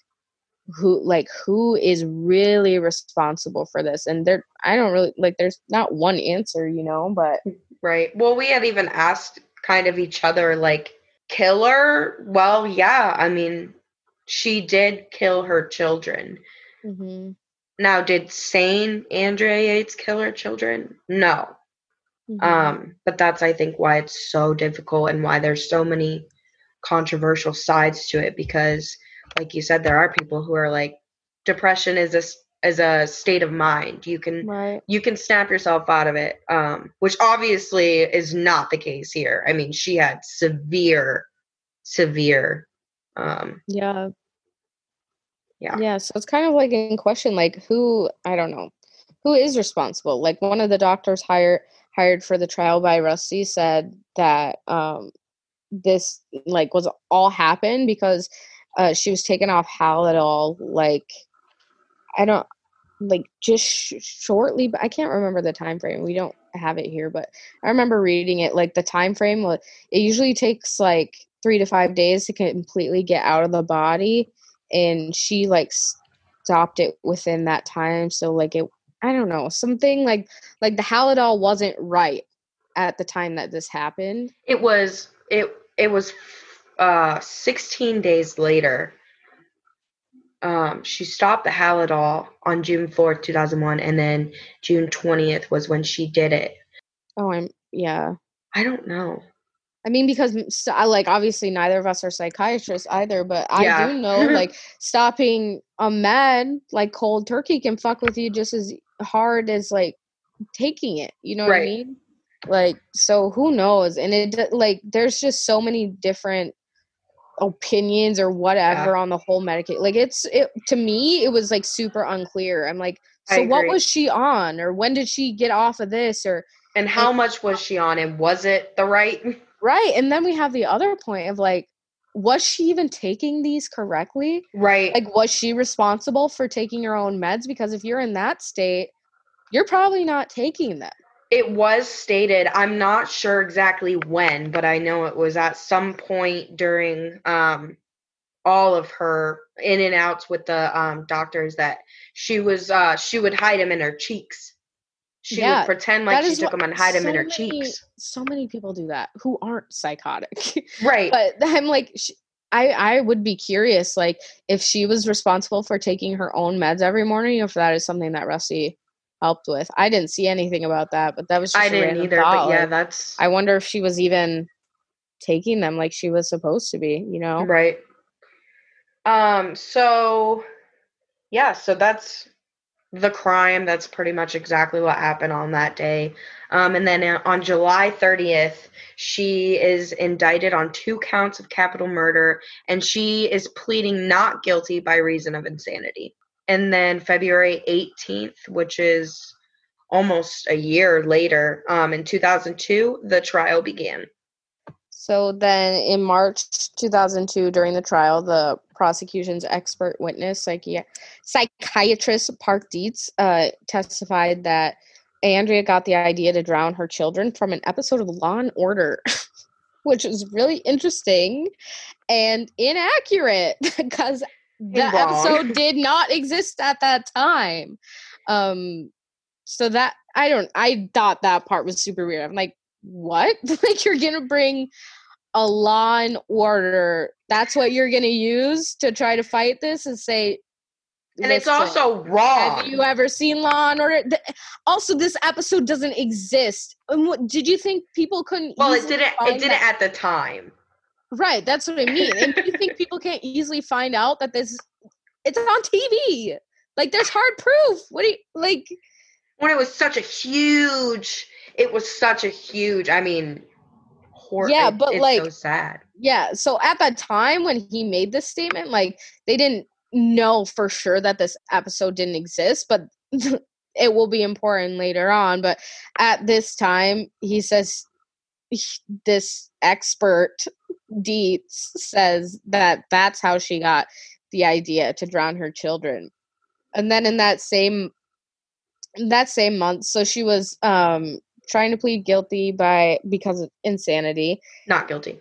who like who is really responsible for this and there i don't really like there's not one answer you know but hmm. Right. Well, we had even asked kind of each other, like, killer? Well, yeah. I mean, she did kill her children. mhm, Now, did sane Andrea Yates kill her children? No. mhm. Um, but that's, I think, why it's so difficult and why there's so many controversial sides to it because, like you said, there are people who are like, depression is a, s- is a state of mind. You can right you can snap yourself out of it um which obviously is not the case here i mean she had severe severe um yeah Yeah. yeah so it's kind of like in question like who i don't know who is responsible like one of the doctors hired hired for the trial by rusty said that um this like was all happened because uh she was taken off Halidol like i don't like just sh- shortly but i can't remember the time frame. We don't have it here but i remember reading it like the time frame it usually takes like three to five days to completely get out of the body and she like stopped it within that time so like it i don't know something like like the halidol wasn't right at the time that this happened. It was it it was uh 16 days later um she stopped the halidol on june 4th 2001 and then june 20th was when she did it oh i'm yeah i don't know I mean, because I like obviously neither of us are psychiatrists either, but I Yeah. do know like stopping a med like cold turkey can fuck with you just as hard as like taking it. You know what I mean? Like, so who knows? And it like there's just so many different opinions or whatever on the whole medication. Like, it's it to me, it was like super unclear. I'm like, so what was she on, or when did she get off of this, or and how much was she on and was it the right Right. And then we have the other point of like, was she even taking these correctly? right Like, was she responsible for taking her own meds? Because if you're in that state, you're probably not taking them. It was stated, I'm not sure exactly when, but I know it was at some point during um all of her in and outs with the um doctors that she was uh she would hide them in her cheeks. She Yeah, would pretend like she took them and hide them in her many- cheeks. So many people do that who aren't psychotic. Right. but I'm like, sh I I would be curious, like, if she was responsible for taking her own meds every morning, or if that is something that Rusty helped with. I didn't see anything about that, but that was just I a didn't either, thought, but yeah, that's I wonder if she was even taking them like she was supposed to be, you know? Right. Um, so yeah, so that's the crime. That's pretty much exactly what happened on that day. Um, and then uh, on July 30th, she is indicted on two counts of capital murder and she is pleading not guilty by reason of insanity. And then February 18th, which is almost a year later, um, in 2002, the trial began. So then in March 2002, during the trial, the prosecution's expert witness, psychi- psychiatrist Park Dietz, uh, testified that Andrea got the idea to drown her children from an episode of Law and Order, which is really interesting and inaccurate because the Wrong. episode did not exist at that time. Um, so that I don't, I thought that part was super weird. I'm like, what? like you're gonna bring a law and order. That's what you're gonna use to try to fight this and say and it's also wrong. Have you ever seen Law and Order? Also, this episode doesn't exist. Did you think people couldn't? Well, it didn't. It didn't that? at the time. Right. That's what I mean. and do you think people can't easily find out that this? It's on TV. Like, there's hard proof. What do you like? When it was such a huge, it was such a huge. I mean, horror. Yeah, but it's like, so sad. Yeah. So at that time when he made this statement, like they didn't know for sure that this episode didn't exist, but it will be important later on. But at this time, he says this expert Dietz says that that's how she got the idea to drown her children. And then in that same that same month, so she was um trying to plead guilty by because of insanity. Not guilty.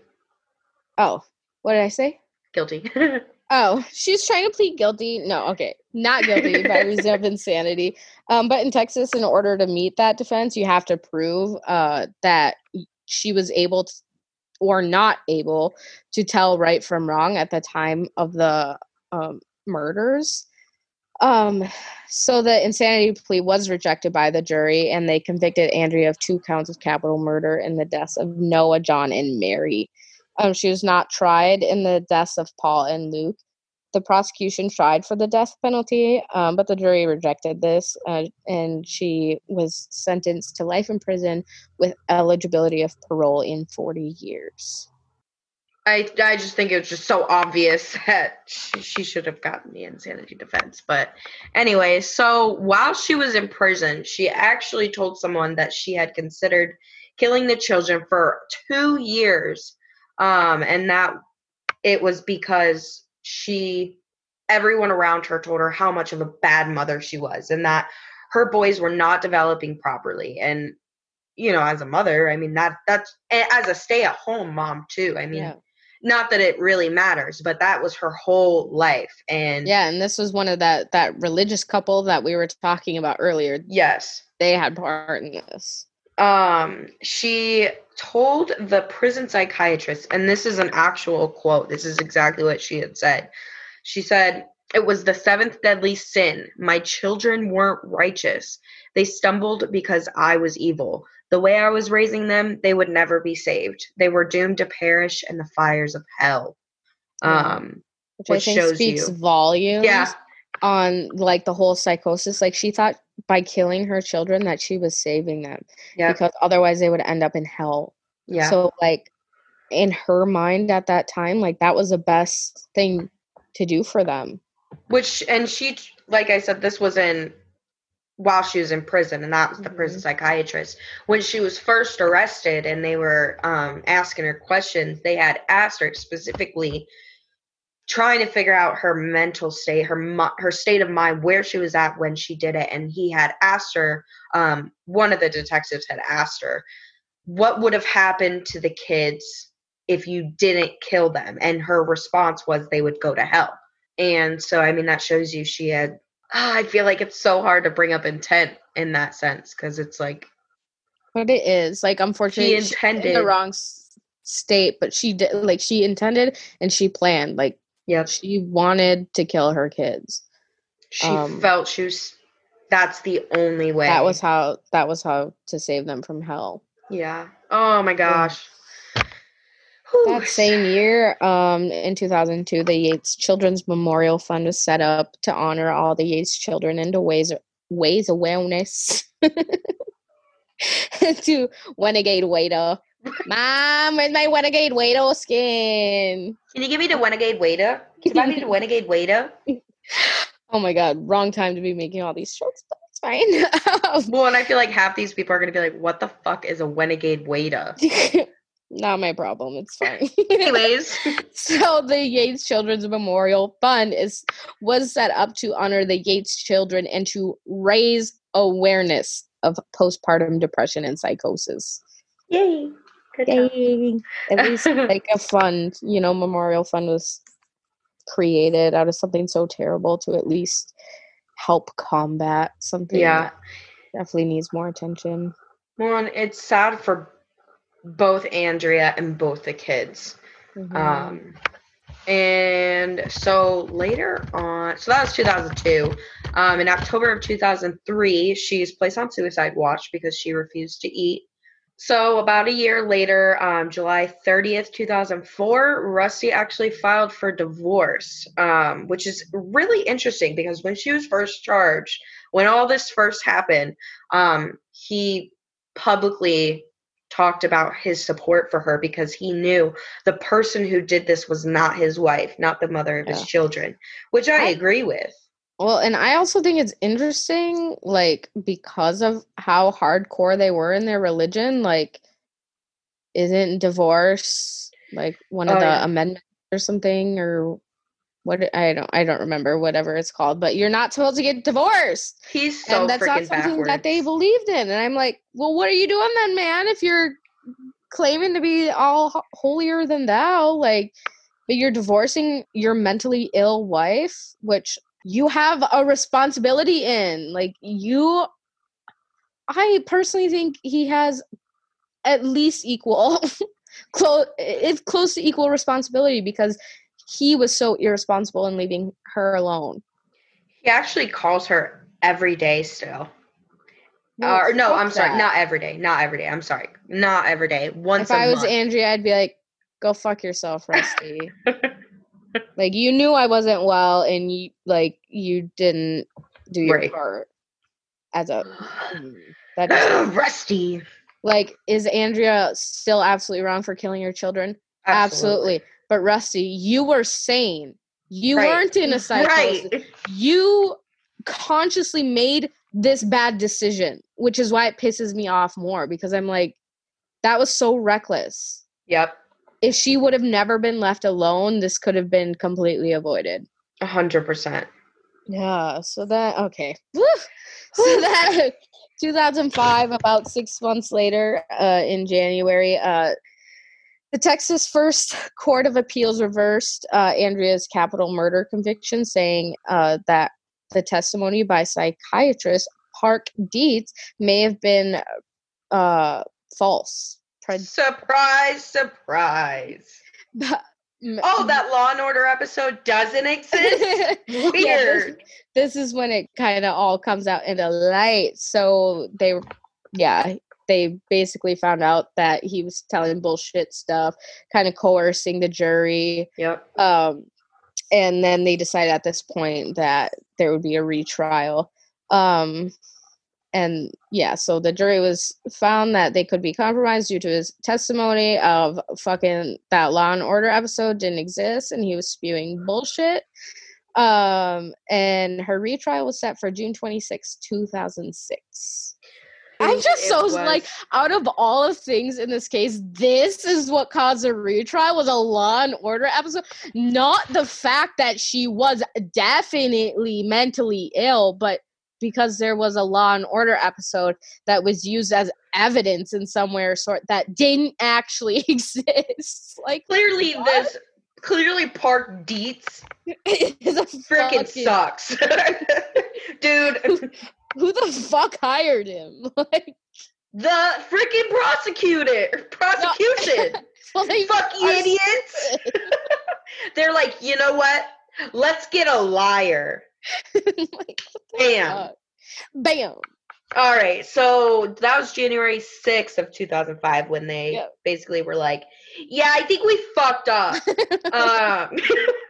Oh, what did I say? Guilty. oh, she's trying to plead guilty. No, okay, not guilty by reason of insanity. Um, but in Texas, in order to meet that defense, you have to prove uh, that she was able to, or not able to tell right from wrong at the time of the um, murders. Um, so the insanity plea was rejected by the jury, and they convicted Andrea of two counts of capital murder in the deaths of Noah, John, and Mary. Um, she was not tried in the deaths of Paul and Luke. The prosecution tried for the death penalty, um, but the jury rejected this, uh, and she was sentenced to life in prison with eligibility of parole in 40 years. I, I just think it was just so obvious that she, she should have gotten the insanity defense. But anyway, so while she was in prison, she actually told someone that she had considered killing the children for two years. Um, and that it was because she, everyone around her told her how much of a bad mother she was and that her boys were not developing properly. And, you know, as a mother, I mean, that, that's, as a stay at home mom too. I mean, yeah not that it really matters but that was her whole life and yeah and this was one of that that religious couple that we were talking about earlier yes they had part in this um she told the prison psychiatrist and this is an actual quote this is exactly what she had said she said it was the seventh deadly sin my children weren't righteous they stumbled because i was evil the way I was raising them, they would never be saved. They were doomed to perish in the fires of hell. Um, which, which I think speaks you. volumes. Yeah. On like the whole psychosis, like she thought by killing her children that she was saving them, yeah. Because otherwise they would end up in hell. Yeah. So like in her mind at that time, like that was the best thing to do for them. Which and she, like I said, this was in while she was in prison, and that was the mm-hmm. prison psychiatrist. When she was first arrested and they were um, asking her questions, they had asked her specifically, trying to figure out her mental state, her her state of mind, where she was at when she did it. And he had asked her, um, one of the detectives had asked her, what would have happened to the kids if you didn't kill them? And her response was they would go to hell. And so, I mean, that shows you she had oh, I feel like it's so hard to bring up intent in that sense because it's like. But it is like unfortunately she intended in the wrong state, but she did like she intended and she planned like yeah she wanted to kill her kids. She um, felt she was. That's the only way. That was how. That was how to save them from hell. Yeah. Oh my gosh. That same year, um, in 2002, the Yates Children's Memorial Fund was set up to honor all the Yates children and to ways ways awareness to Renegade Waiter. Mom, where's my Renegade Waiter skin? Can you give me the Renegade Waiter? Can you buy me the Renegade Waiter? oh my god, wrong time to be making all these jokes, but it's fine. well, and I feel like half these people are gonna be like, "What the fuck is a Renegade Waiter?" not my problem. It's fine. Anyways, so the Yates Children's Memorial Fund is was set up to honor the Yates children and to raise awareness of postpartum depression and psychosis. Yay! Yay! At least like a fund, you know, memorial fund was created out of something so terrible to at least help combat something. Yeah, definitely needs more attention. Well, it's sad for both Andrea and both the kids. Mm-hmm. Um, and so later on, so that was 2002. Um, in October of 2003, she's placed on suicide watch because she refused to eat. So about a year later, um, July 30th, 2004, Rusty actually filed for divorce, um, which is really interesting because when she was first charged, when all this first happened, um, he publicly talked about his support for her because he knew the person who did this was not his wife, not the mother of yeah. his children, which I, I agree with. Well, and I also think it's interesting, like, because of how hardcore they were in their religion, like, isn't divorce like one of oh, the yeah. amendments or something or what I don't I don't remember whatever it's called, but you're not supposed to get divorced. He's so and that's not something backwards. that they believed in. And I'm like, well, what are you doing then, man? If you're claiming to be all holier than thou, like, but you're divorcing your mentally ill wife, which you have a responsibility in. Like, you, I personally think he has at least equal, close, if close to equal responsibility because he was so irresponsible in leaving her alone. He actually calls her every day still. Uh, no, I'm sorry, that. not every day, not every day. I'm sorry, not every day. Once. If I was month. Andrea, I'd be like, "Go fuck yourself, Rusty." like you knew I wasn't well, and you like you didn't do your right. part as a that is Rusty. Like, is Andrea still absolutely wrong for killing your children? Absolutely. absolutely. But Rusty, you were sane. You right. weren't in a psychosis. Right. You consciously made this bad decision, which is why it pisses me off more because I'm like, that was so reckless. Yep. If she would have never been left alone, this could have been completely avoided. A hundred percent. Yeah. So that okay. so that 2005, about six months later, uh, in January, uh, the Texas First Court of Appeals reversed uh, Andrea's capital murder conviction, saying uh, that the testimony by psychiatrist Park Dietz may have been uh, false. Surprise, surprise. oh, that Law and Order episode doesn't exist? Weird. Yeah, this, this is when it kind of all comes out into light. So they, yeah, they basically found out that he was telling bullshit stuff, kind of coercing the jury. Yep. Um, and then they decided at this point that there would be a retrial. Um, and yeah, so the jury was found that they could be compromised due to his testimony of fucking that Law and Order episode didn't exist and he was spewing bullshit. Um, and her retrial was set for June 26, 2006. I'm just so was. like out of all of things in this case, this is what caused a retrial was a Law and Order episode, not the fact that she was definitely mentally ill, but because there was a Law and Order episode that was used as evidence in some way or sort that didn't actually exist. Like clearly, what? this clearly Park Dietz is a freaking sucks, dude who the fuck hired him? Like the freaking prosecutor, prosecution. No. well, they fuck idiots. They're like, you know what? Let's get a liar. like, Bam. Bam. All right. So that was January 6th of 2005 when they yep. basically were like, yeah, I think we fucked up. um,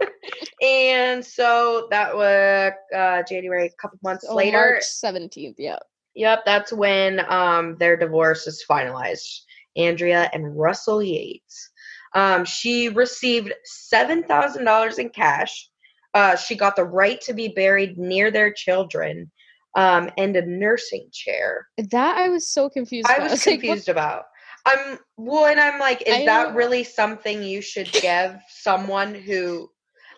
and so that was uh, January, a couple months so later. March 17th, Yep. Yep, that's when um, their divorce is finalized. Andrea and Russell Yates. Um, she received $7,000 in cash. Uh, she got the right to be buried near their children um, and a nursing chair. That I was so confused. I was, was confused like, about. I'm well, and I'm like, is that really something you should give someone who,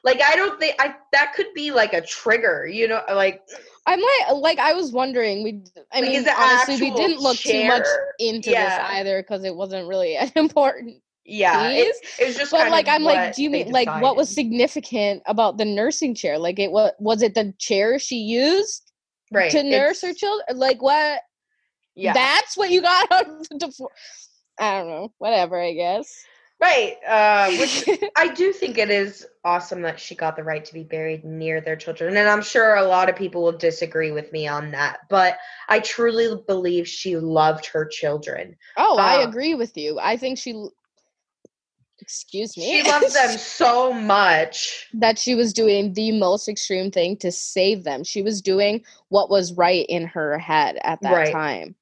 like, I don't think I that could be like a trigger, you know, like. I'm like, like I was wondering. We, I like, mean, honestly, we didn't look chair? too much into yeah. this either because it wasn't really important yeah it, it, was just but like i'm like do you mean like what was significant about the nursing chair like it was was it the chair she used right to nurse her children like what yeah that's what you got out of the i don't know whatever i guess Right. Uh, which I do think it is awesome that she got the right to be buried near their children. And I'm sure a lot of people will disagree with me on that. But I truly believe she loved her children. Oh, I Uh, agree with you. I think she. Excuse me. She loves them so much. that she was doing the most extreme thing to save them. She was doing what was right in her head at that Right. time.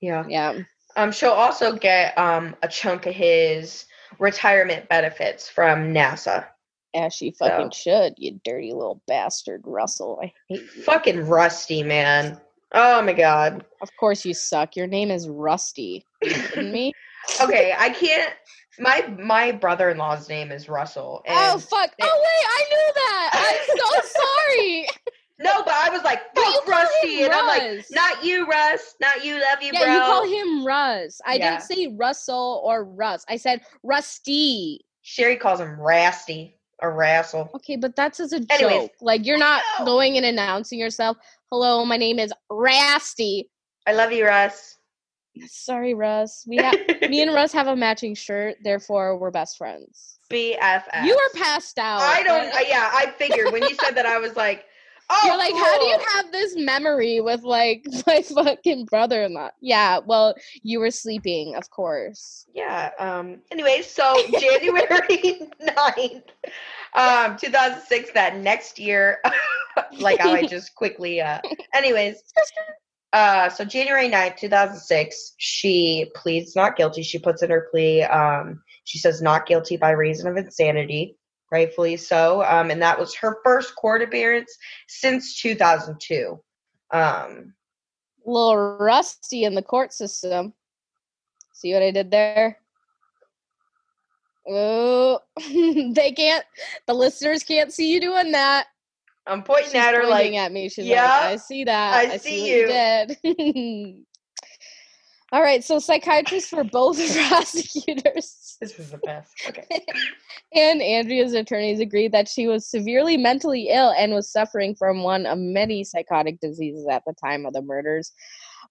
Yeah. Yeah. Um, she'll also get um a chunk of his retirement benefits from NASA. As she fucking should, you dirty little bastard, Russell. I hate you. Fucking Rusty, man. Oh my god. Of course you suck. Your name is Rusty. Me? Okay, I can't. My my brother in law's name is Russell. Oh fuck! they- Oh wait, I knew that. I'm so sorry. no, but I was like, fuck Rusty, and I'm like, not you, Russ, not you, love you, yeah, bro. you call him Russ. I Yeah. didn't say Russell or Russ. I said Rusty. Sherry calls him Rasty or Rassel. Okay, but that's as a Anyways. joke. Like you're not going and announcing yourself. Hello, my name is Rasty. I love you, Russ. Sorry, Russ. We have me and Russ have a matching shirt, therefore we're best friends. BFF. You were passed out. I don't. uh, yeah, I figured when you said that, I was like, oh, You're like, how do you have this memory with like my fucking brother-in-law? Yeah, well, you were sleeping, of course. Yeah. Um. Anyway, so January 9th, um, two thousand six. That next year, like how I just quickly. Uh. Anyways. Uh, so January 9th, 2006, she pleads not guilty. She puts in her plea. Um, she says not guilty by reason of insanity, rightfully so. Um, and that was her first court appearance since 2002. Um, A little rusty in the court system. See what I did there? Oh, they can't. The listeners can't see you doing that. I'm pointing She's at her like, at me. She's "Yeah, like, "I see that. I I, see see, you did." All right, so psychiatrists for both prosecutors this is the best. Okay. and Andrea's attorneys agreed that she was severely mentally ill and was suffering from one of many psychotic diseases at the time of the murders.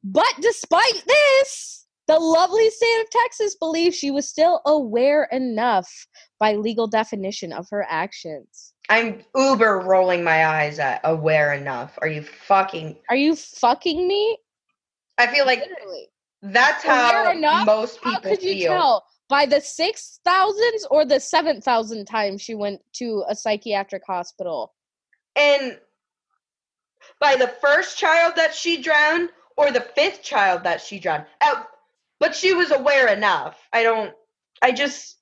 But despite this, the lovely state of Texas believes she was still aware enough by legal definition of her actions. I'm uber rolling my eyes at aware enough. Are you fucking? Are you fucking me? I feel like Literally. that's how enough? most How people could you feel. tell? By the six thousands or the seven thousand times she went to a psychiatric hospital? And by the first child that she drowned or the fifth child that she drowned. But she was aware enough. I don't. I just.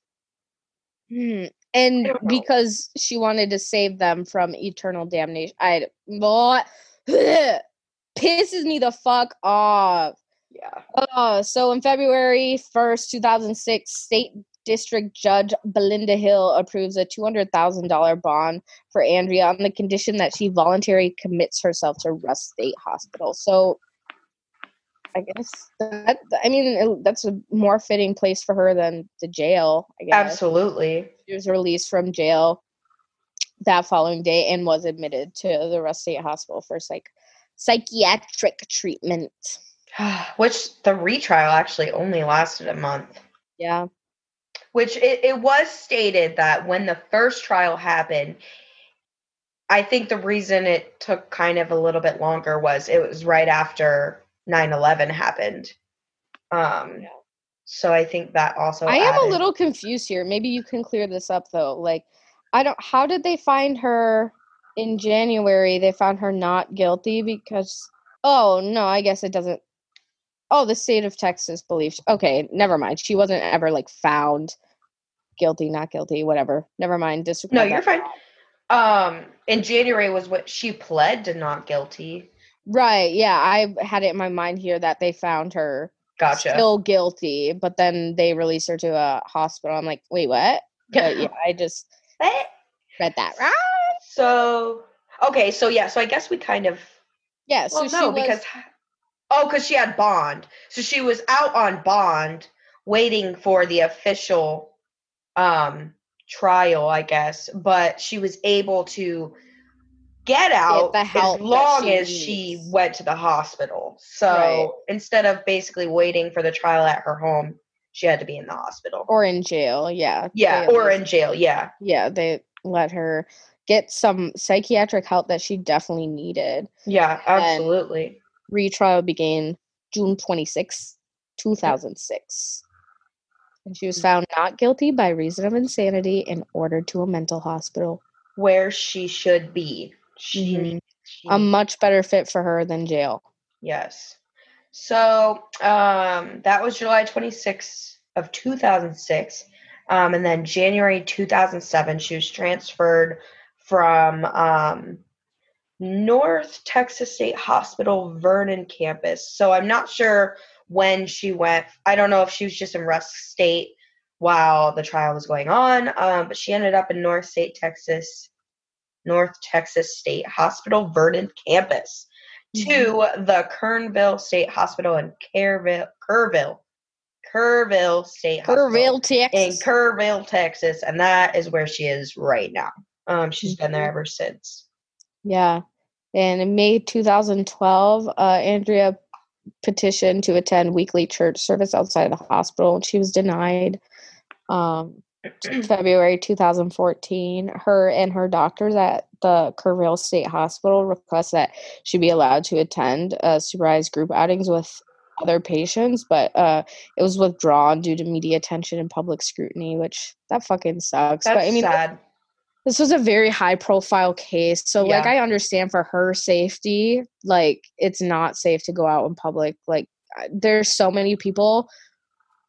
Hmm. And don't because she wanted to save them from eternal damnation. I what pisses me the fuck off. Yeah. Uh, so in February 1st, 2006, State District Judge Belinda Hill approves a $200,000 bond for Andrea on the condition that she voluntarily commits herself to Rusk State Hospital. So I guess that, I mean, that's a more fitting place for her than the jail, I guess. Absolutely. She was released from jail that following day and was admitted to the Rusk State Hospital for psych- psychiatric treatment. Which the retrial actually only lasted a month. Yeah. Which it, it was stated that when the first trial happened, I think the reason it took kind of a little bit longer was it was right after 9 11 happened. Um, Yeah. So I think that also. I am a little confused here. Maybe you can clear this up though. Like, I don't. How did they find her in January? They found her not guilty because. Oh no, I guess it doesn't. Oh, the state of Texas believes. Okay, never mind. She wasn't ever like found guilty, not guilty, whatever. Never mind. Disregard No, you're that. fine. Um, in January was what she pled to not guilty. Right. Yeah, I had it in my mind here that they found her Gotcha. still guilty, but then they released her to a hospital. I'm like, wait, what? But yeah, I just read that wrong. So okay, so yeah, so I guess we kind of Yeah, well so no she was, because oh because she had bond, so she was out on bond waiting for the official um trial, I guess, but she was able to get out help as long she as she went to the hospital. So Right. instead of basically waiting for the trial at her home, she had to be in the hospital or in jail. Yeah, yeah, or in jail. Yeah, yeah, they let her get some psychiatric help that she definitely needed. yeah, absolutely. Retrial began June 26, 2006. And she was mm. found not guilty by reason of insanity and ordered to a mental hospital. Where she should be. She, Mhm. she A much better fit for her than jail. Yes. So um, that was July 26th of 2006. Um, and then January 2007, she was transferred from um, North Texas State Hospital Vernon campus. So I'm not sure when she went. I don't know if she was just in Rusk State while the trial was going on, um, but she ended up in North State, Texas, North Texas State Hospital Vernon campus to the Kerrville State Hospital in Kerrville, Kerrville, Kerrville State Kerrville, Hospital in Texas. Kerrville, Texas, and that is where she is right now. Um, she's been there Mhm. ever since. Yeah. And in May 2012, uh, Andrea petitioned to attend weekly church service outside of the hospital, and she was denied. Um, February 2014, her and her doctors at the Kerrville State Hospital request that she be allowed to attend uh, supervised group outings with other patients, but uh, it was withdrawn due to media attention and public scrutiny, which that fucking sucks. That's but I mean, sad. this was a very high profile case so like i understand for her safety like it's not safe to go out in public like there's so many people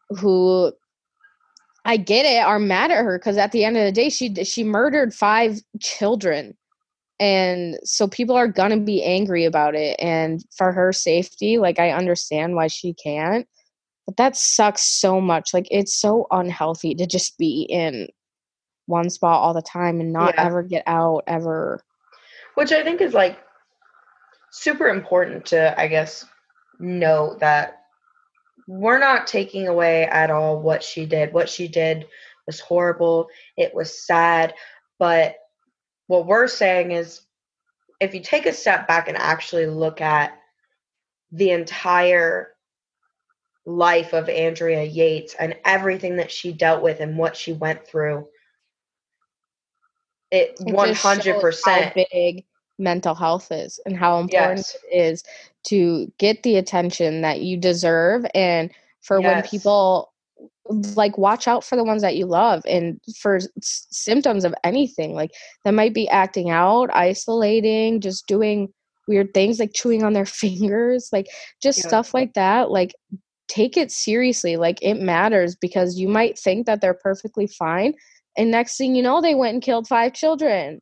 who i get it are mad at her because at the end of the day she she murdered five children and so people are gonna be angry about it and for her safety like i understand why she can't but that sucks so much like it's so unhealthy to just be in one spot all the time and not Yeah. ever get out ever Which I think is like super important to, I guess, know that we're not taking away at all what she did. What she did was horrible. It was sad. But what we're saying is if you take a step back and actually look at the entire life of Andrea Yates and everything that she dealt with and what she went through, it It one just shows hundred how percent big mental health is and how important Yes. it is to get the attention that you deserve and for when people like watch out for the ones that you love and for s- symptoms of anything like that might be acting out isolating just doing weird things like chewing on their fingers like just Yeah. stuff like that like take it seriously like it matters because you might think that they're perfectly fine and next thing you know they went and killed five children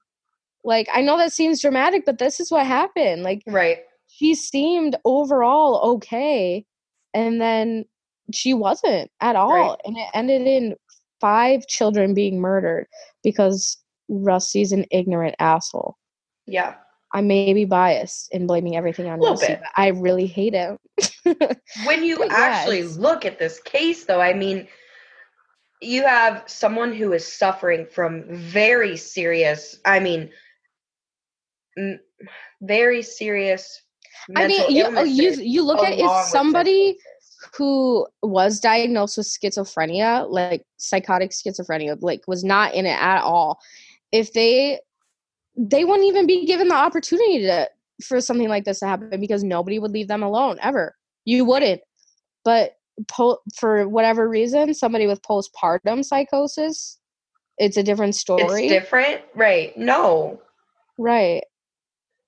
like i know that seems dramatic but this is what happened like right. She seemed overall okay and then she wasn't at all Right. and it ended in five children being murdered because rusty's an ignorant asshole Yeah. i may be biased in blaming everything on rusty bit. but i really hate him when you But actually yes. look at this case though i mean you have someone who is suffering from very serious i mean very serious i mean you, oh, you you look at if somebody who was diagnosed with schizophrenia, like psychotic schizophrenia, like was not in it at all, if they they wouldn't even be given the opportunity to for something like this to happen because nobody would leave them alone ever. You wouldn't. But po- for whatever reason, somebody with postpartum psychosis, it's a different it's story. different right no right.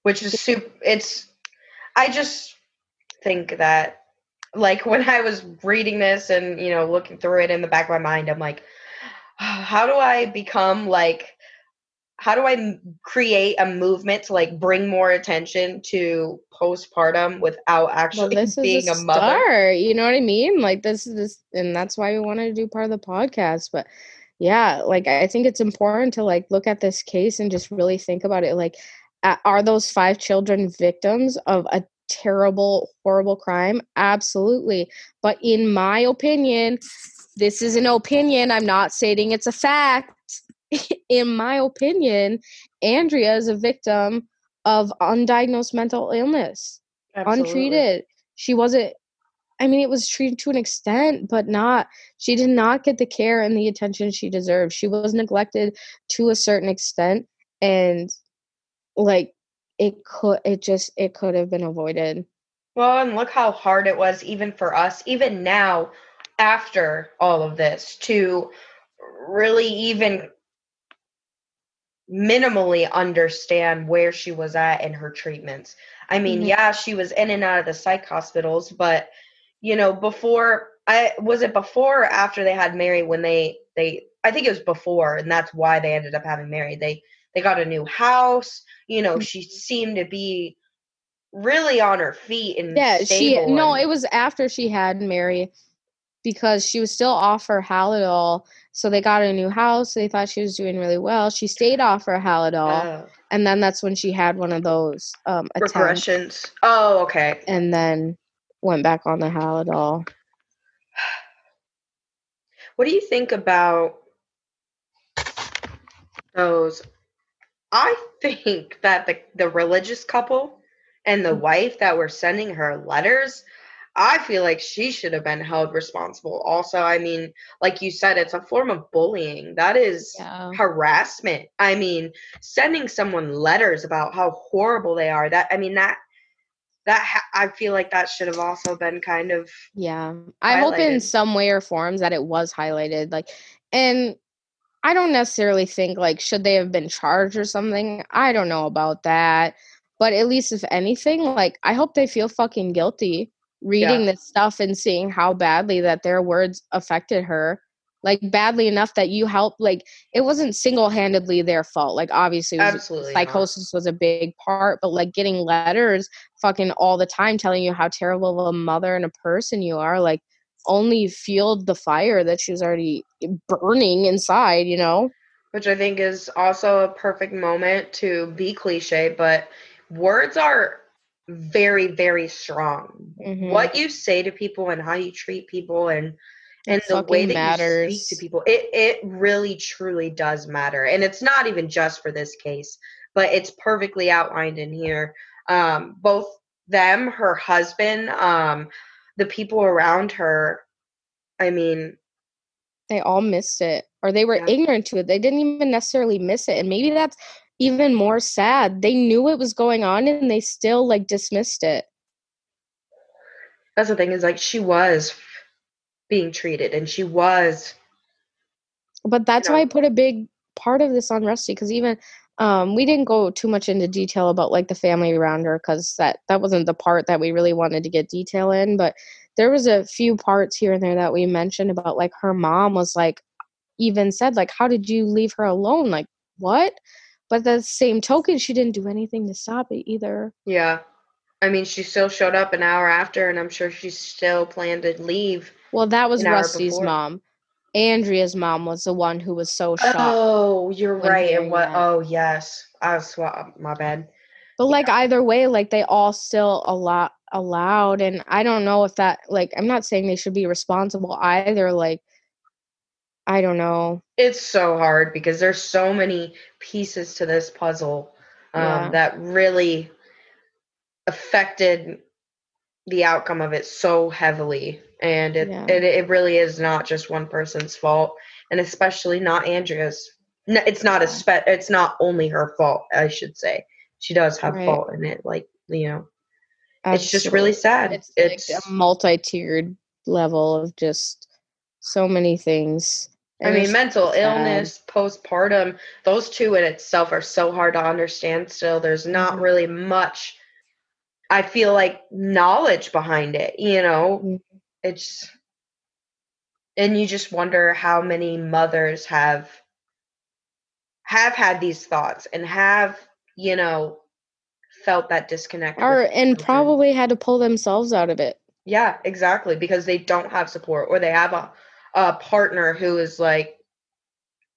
which is super it's i just think that like when i was reading this and you know looking through it in the back of my mind i'm like how do i become like how do i create a movement to like bring more attention to postpartum without Well, actually this is being a, a, mother. You know what I mean? Like this is this, and that's why we wanted to do part of the podcast. But yeah, like I think it's important to like look at this case and just really think about it. Like, are those five children victims of a terrible, horrible crime? Absolutely. But in my opinion, this is an opinion. I'm not stating it's a fact. in my opinion, Andrea is a victim of undiagnosed mental illness Absolutely. untreated. She wasn't I mean, it was treated to an extent, but not, she did not get the care and the attention she deserved. She was neglected to a certain extent. And like, it could, it just, it could have been avoided. Well, and look how hard it was, even for us, even now, after all of this, to really even minimally understand where she was at in her treatments. I mean, mm-hmm. yeah, she was in and out of the psych hospitals, but you know, before I was it before or after they had Mary when they they I think it was before and that's why they ended up having Mary. They they got a new house, you know, she mm-hmm. seemed to be really on her feet and yeah, she no, and, it was after she had Mary because she was still off her Halidol. So they got a new house. They thought she was doing really well. She stayed off her Halidol. Uh, and then that's when she had one of those um regressions. Oh, okay. And then went back on the Halidol. What do you think about those? I think that the, the religious couple and the mm. wife that were sending her letters, I feel like she should have been held responsible. Also, I mean, like you said, it's a form of bullying. That is yeah. harassment. I mean, sending someone letters about how horrible they are, that, I mean, that that ha- I feel like that should have also been kind of yeah. I highlighted. hope in some way or forms that it was highlighted, like, and I don't necessarily think like should they have been charged or something. I don't know about that, but at least if anything, like I hope they feel fucking guilty reading yeah. this stuff and seeing how badly that their words affected her like badly enough that you helped like it wasn't single-handedly their fault like obviously Absolutely psychosis not. was a big part but like getting letters fucking all the time telling you how terrible of a mother and a person you are like only fueled the fire that she was already burning inside you know which i think is also a perfect moment to be cliche but words are very very strong mm-hmm. what you say to people and how you treat people and and the way that matters. you speak to people it, it really truly does matter and it's not even just for this case but it's perfectly outlined in here um, both them her husband um, the people around her i mean they all missed it or they were yeah. ignorant to it they didn't even necessarily miss it and maybe that's even more sad they knew it was going on and they still like dismissed it that's the thing is like she was being treated and she was but that's you know, why i put a big part of this on rusty because even um, we didn't go too much into detail about like the family around her because that that wasn't the part that we really wanted to get detail in but there was a few parts here and there that we mentioned about like her mom was like even said like how did you leave her alone like what but the same token she didn't do anything to stop it either yeah i mean she still showed up an hour after and i'm sure she still planned to leave well, that was Rusty's mom. Andrea's mom was the one who was so shocked. Oh, you're right. And what? That. Oh, yes. I was my bad. But yeah. like either way, like they all still a lot allowed, and I don't know if that like I'm not saying they should be responsible either. Like I don't know. It's so hard because there's so many pieces to this puzzle um, yeah. that really affected the outcome of it so heavily and it, yeah. it it really is not just one person's fault and especially not andrea's it's not a spe- it's not only her fault i should say she does have right. fault in it like you know Absolutely. it's just really sad it's, it's like a multi-tiered level of just so many things I mean, mental illness, postpartum, those two in itself are so hard to understand still. There's not mm-hmm. really much, I feel like, knowledge behind it, you know? Mm-hmm it's and you just wonder how many mothers have have had these thoughts and have you know felt that disconnect or and probably had to pull themselves out of it yeah exactly because they don't have support or they have a, a partner who is like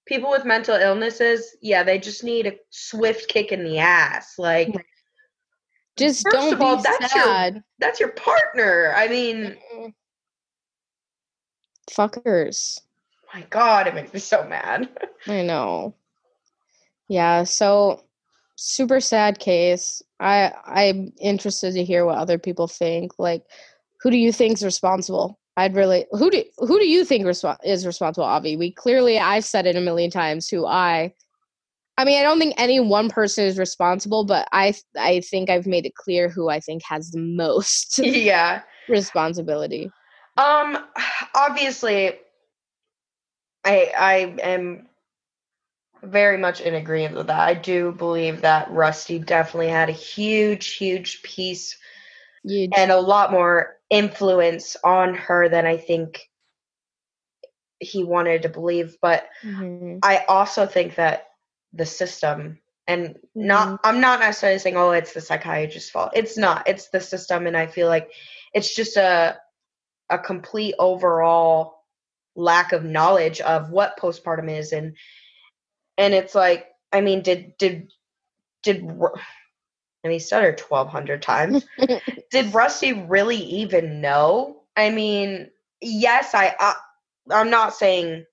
people with mental illnesses yeah they just need a swift kick in the ass like just first don't of all that's sad. your that's your partner i mean fuckers. My God, it makes me so mad. I know. Yeah, so super sad case. I I'm interested to hear what other people think. Like who do you think's responsible? I'd really who do who do you think resp- is responsible, Avi? We clearly I've said it a million times who I I mean, I don't think any one person is responsible, but I I think I've made it clear who I think has the most yeah responsibility. Um obviously I I am very much in agreement with that. I do believe that Rusty definitely had a huge, huge piece huge. and a lot more influence on her than I think he wanted to believe. But mm-hmm. I also think that the system and not mm-hmm. I'm not necessarily saying, oh, it's the psychiatrist's fault. It's not. It's the system and I feel like it's just a a complete overall lack of knowledge of what postpartum is and and it's like i mean did did did and he said it 1200 times. Did rusty really even know? I mean yes i, I i'm not saying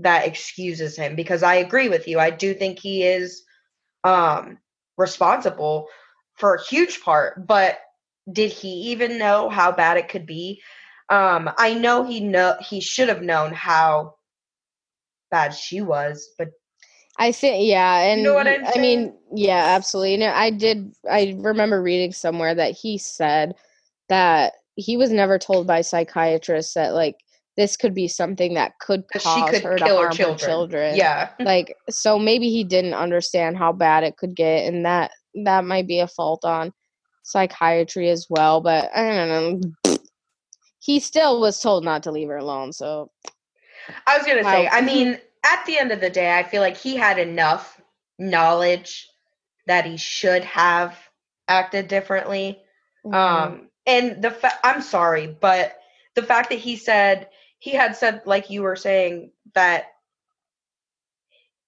that excuses him because i agree with you. I do think he is um responsible for a huge part but did he even know how bad it could be? Um i know he know he should have known how bad she was, but I think yeah, and you know what I'm I mean, yeah, absolutely. Know, I did. I remember reading somewhere that he said that he was never told by psychiatrists that like this could be something that could cause could her to harm her children. her children. Yeah, like so maybe he didn't understand how bad it could get, and that that might be a fault on psychiatry as well. But I don't know. He still was told not to leave her alone, so I was gonna say, I mean, at the end of the day, I feel like he had enough knowledge that he should have acted differently. Mm-hmm. Um, and the fa- I'm sorry, but the fact that he said he had said, like you were saying, that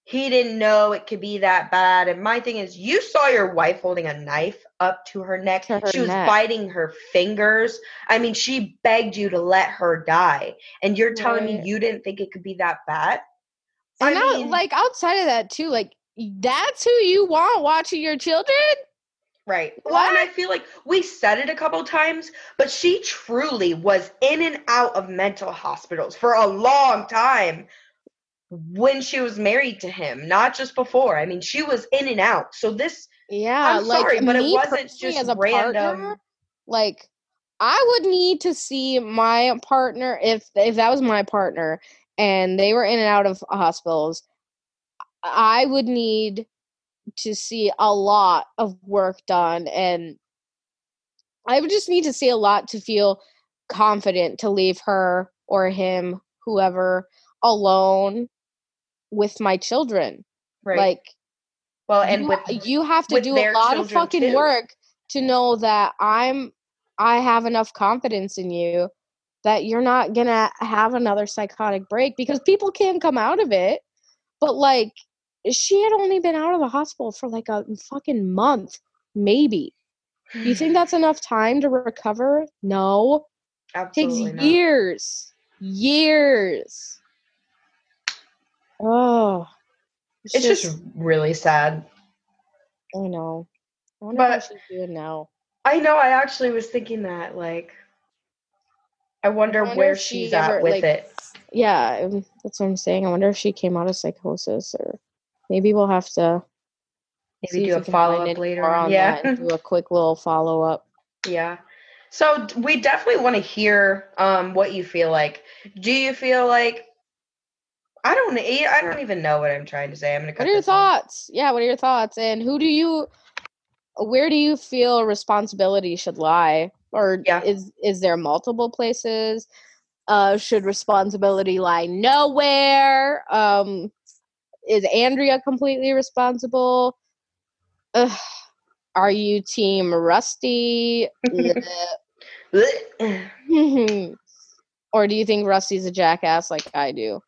he didn't know it could be that bad. And my thing is, you saw your wife holding a knife up to her neck. To her she was neck. biting her fingers. I mean, she begged you to let her die. And you're telling right. me you didn't think it could be that bad? And I mean, like outside of that too, like that's who you want watching your children? Right. Well, and I feel like we said it a couple times, but she truly was in and out of mental hospitals for a long time when she was married to him, not just before. I mean, she was in and out. So this, yeah, I'm like sorry, but it wasn't just as a random. Partner, like, I would need to see my partner if if that was my partner and they were in and out of hospitals. I would need to see a lot of work done, and I would just need to see a lot to feel confident to leave her or him, whoever, alone with my children. Right. Like, well, and you, with you have to do a lot of fucking too. work to know that I'm I have enough confidence in you that you're not gonna have another psychotic break because people can come out of it. But like, she had only been out of the hospital for like a fucking month, maybe. You think that's enough time to recover? No. Absolutely it takes not. years. Years. Oh, it's, it's just, just, really sad. I know. I wonder but she's doing now. I know. I actually was thinking that. Like, I wonder, I wonder where she's she ever, at with like, it. Yeah, that's what I'm saying. I wonder if she came out of psychosis, or maybe we'll have to maybe do a follow up later. On. Yeah, do a quick little follow up. Yeah. So we definitely want to hear um, what you feel like. Do you feel like I don't. I don't even know what I'm trying to say. I'm gonna. what are your thoughts? Yeah. What are your thoughts? And who do you? Where do you feel responsibility should lie? Or yeah. is is there multiple places? Uh, should responsibility lie nowhere? Um, is Andrea completely responsible? Ugh. Are you team Rusty? or do you think Rusty's a jackass like I do?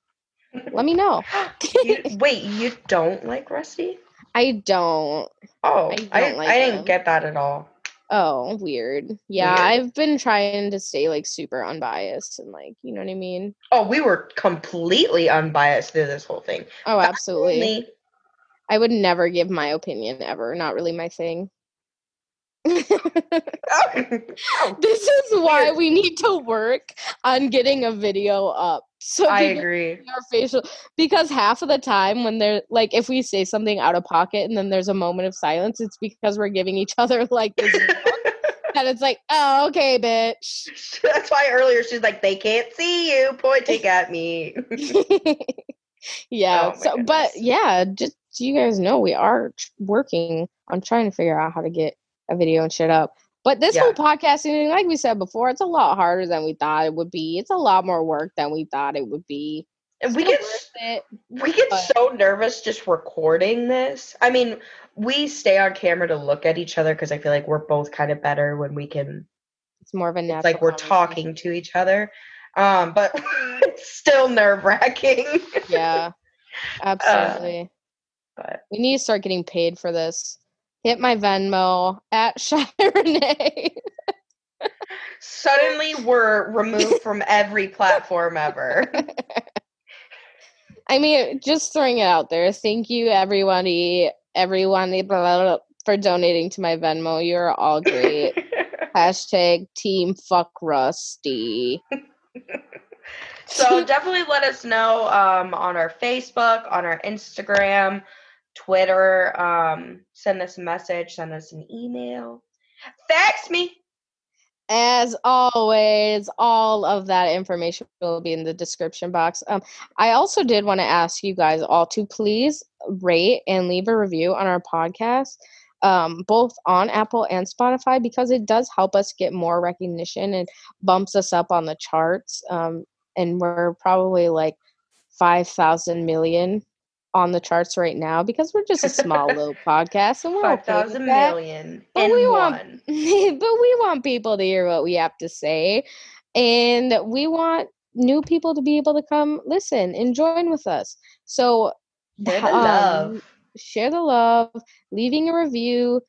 Let me know. you, wait, you don't like Rusty? I don't. Oh, I, don't I, like I didn't get that at all. Oh, weird. Yeah, weird. I've been trying to stay like super unbiased and like, you know what I mean? Oh, we were completely unbiased through this whole thing. Oh, absolutely. I would never give my opinion ever. Not really my thing. Oh, this is why Weird. we need to work on getting a video up. So I agree. our facial because half of the time when they're like if we say something out of pocket and then there's a moment of silence, it's because we're giving each other like this and it's like, oh okay, bitch. That's why earlier she's like, they can't see you pointing at me. yeah. Oh so but yeah, just so you guys know we are working on trying to figure out how to get a video and shit up. But this whole podcasting, like we said before, it's a lot harder than we thought it would be. It's a lot more work than we thought it would be. and we get it. we get but- so nervous just recording this. I mean, we stay on camera to look at each other because I feel like we're both kind of better when we can It's more of a natural. it's like we're talking to each other. Um, but it's still nerve wracking. Yeah, absolutely. but we need to start getting paid for this. Hit my Venmo at Shy Renee. suddenly we're removed from every platform ever. I mean, just throwing it out there. Thank you, everybody, everyone blah, blah, blah, for donating to my Venmo. You're all great. Hashtag Team Fuck Rusty. so definitely let us know um, on our Facebook, on our Instagram, Twitter. Um, send us a message, send us an email, fax me. As always, all of that information will be in the description box. Um, I also did want to ask you guys all to please rate and leave a review on our podcast, um, both on Apple and Spotify, because it does help us get more recognition and bumps us up on the charts. Um, and we're probably like 5,000 million on the charts right now because we're just a small little podcast and we're Five okay thousand million But we want- one. but we want people to hear what we have to say and we want new people to be able to come listen and join with us so Share the um, love. share the love leaving a review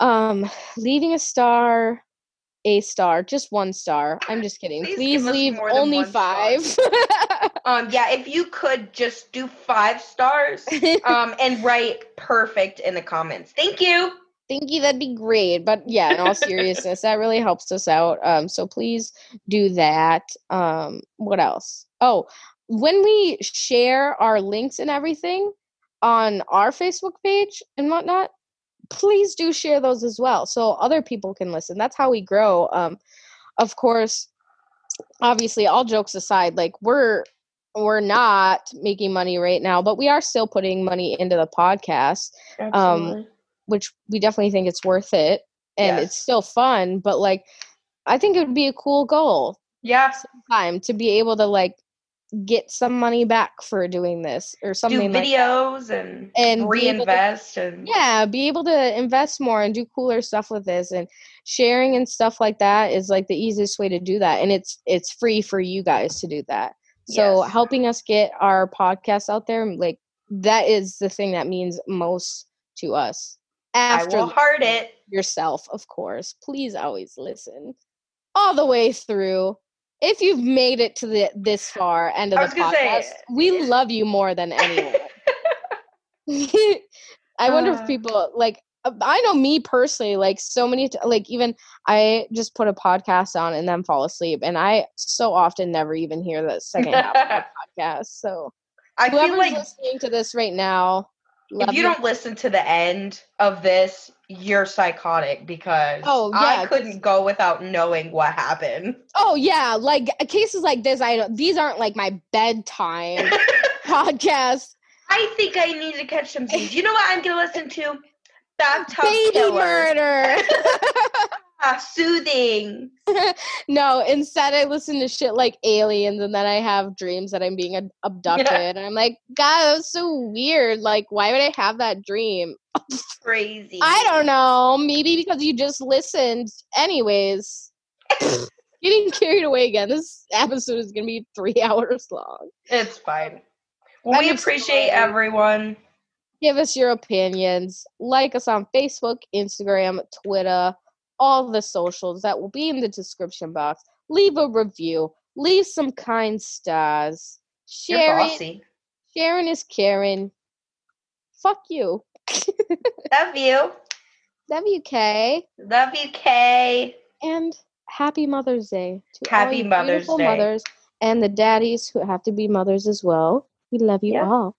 um leaving a star a star just one star i'm just kidding Please please, leave only five Um, yeah, if you could just do five stars, um, and write perfect in the comments. Thank you. Thank you. That'd be great. But yeah, in all seriousness, that really helps us out. Um, so please do that. Um, what else? Oh, when we share our links and everything on our Facebook page and whatnot, please do share those as well so other people can listen. That's how we grow. Um, of course, obviously, all jokes aside, like we're we're not making money right now, but we are still putting money into the podcast Um, which we definitely think it's worth it and it's still fun but like i think it would be a cool goal yeah, time to be able to like get some money back for doing this or do something like that. videos and, And be able to- reinvest and yeah be able to invest more and do cooler stuff with this and sharing and stuff like that is like the easiest way to do that and it's it's free for you guys to do that so Yes. helping us get our podcast out there like that is the thing that means most to us I after will heart it. yourself, of course. Please always listen all the way through. If you've made it to the this far end of the gonna say- podcast, we love you more than anyone. I wonder Uh. if people like. uh, I know me personally, like so many, t- like even I just put a podcast on and then fall asleep, and I so often never even hear the second half of the podcast. So I feel like listening to this right now, if you don't listen to the end of this, you're psychotic because Oh, yeah, I couldn't go without knowing what happened. Oh yeah, like cases like this. I don't. These aren't like my bedtime podcast. I think I need to catch some things. You know what I'm gonna listen to? Bathtub Baby Killer. murder. Ah, soothing. no, instead I listen to shit like aliens, and then I have dreams that I'm being ad- abducted, and I'm like, God, that's so weird. Like, why would I have that dream? Crazy. I don't know. Maybe because you just listened. Anyways, getting carried away again. This episode is gonna be three hours long. It's fine. Well, we appreciate everyone. give us your opinions. Like us on Facebook, Instagram, Twitter, all the socials that will be in the description box. Leave a review. Leave some kind stars. Bossy. sharing is caring. Fuck you. Love you. Love you, Kay. Love you, Kay. And happy Mother's Day to Happy all Mother's beautiful Day. mothers and the daddies who have to be mothers as well. We love you Yeah. all.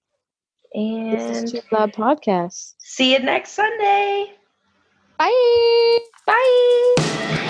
This And is Two Loud Podcast. see you next Sunday. Bye. Bye.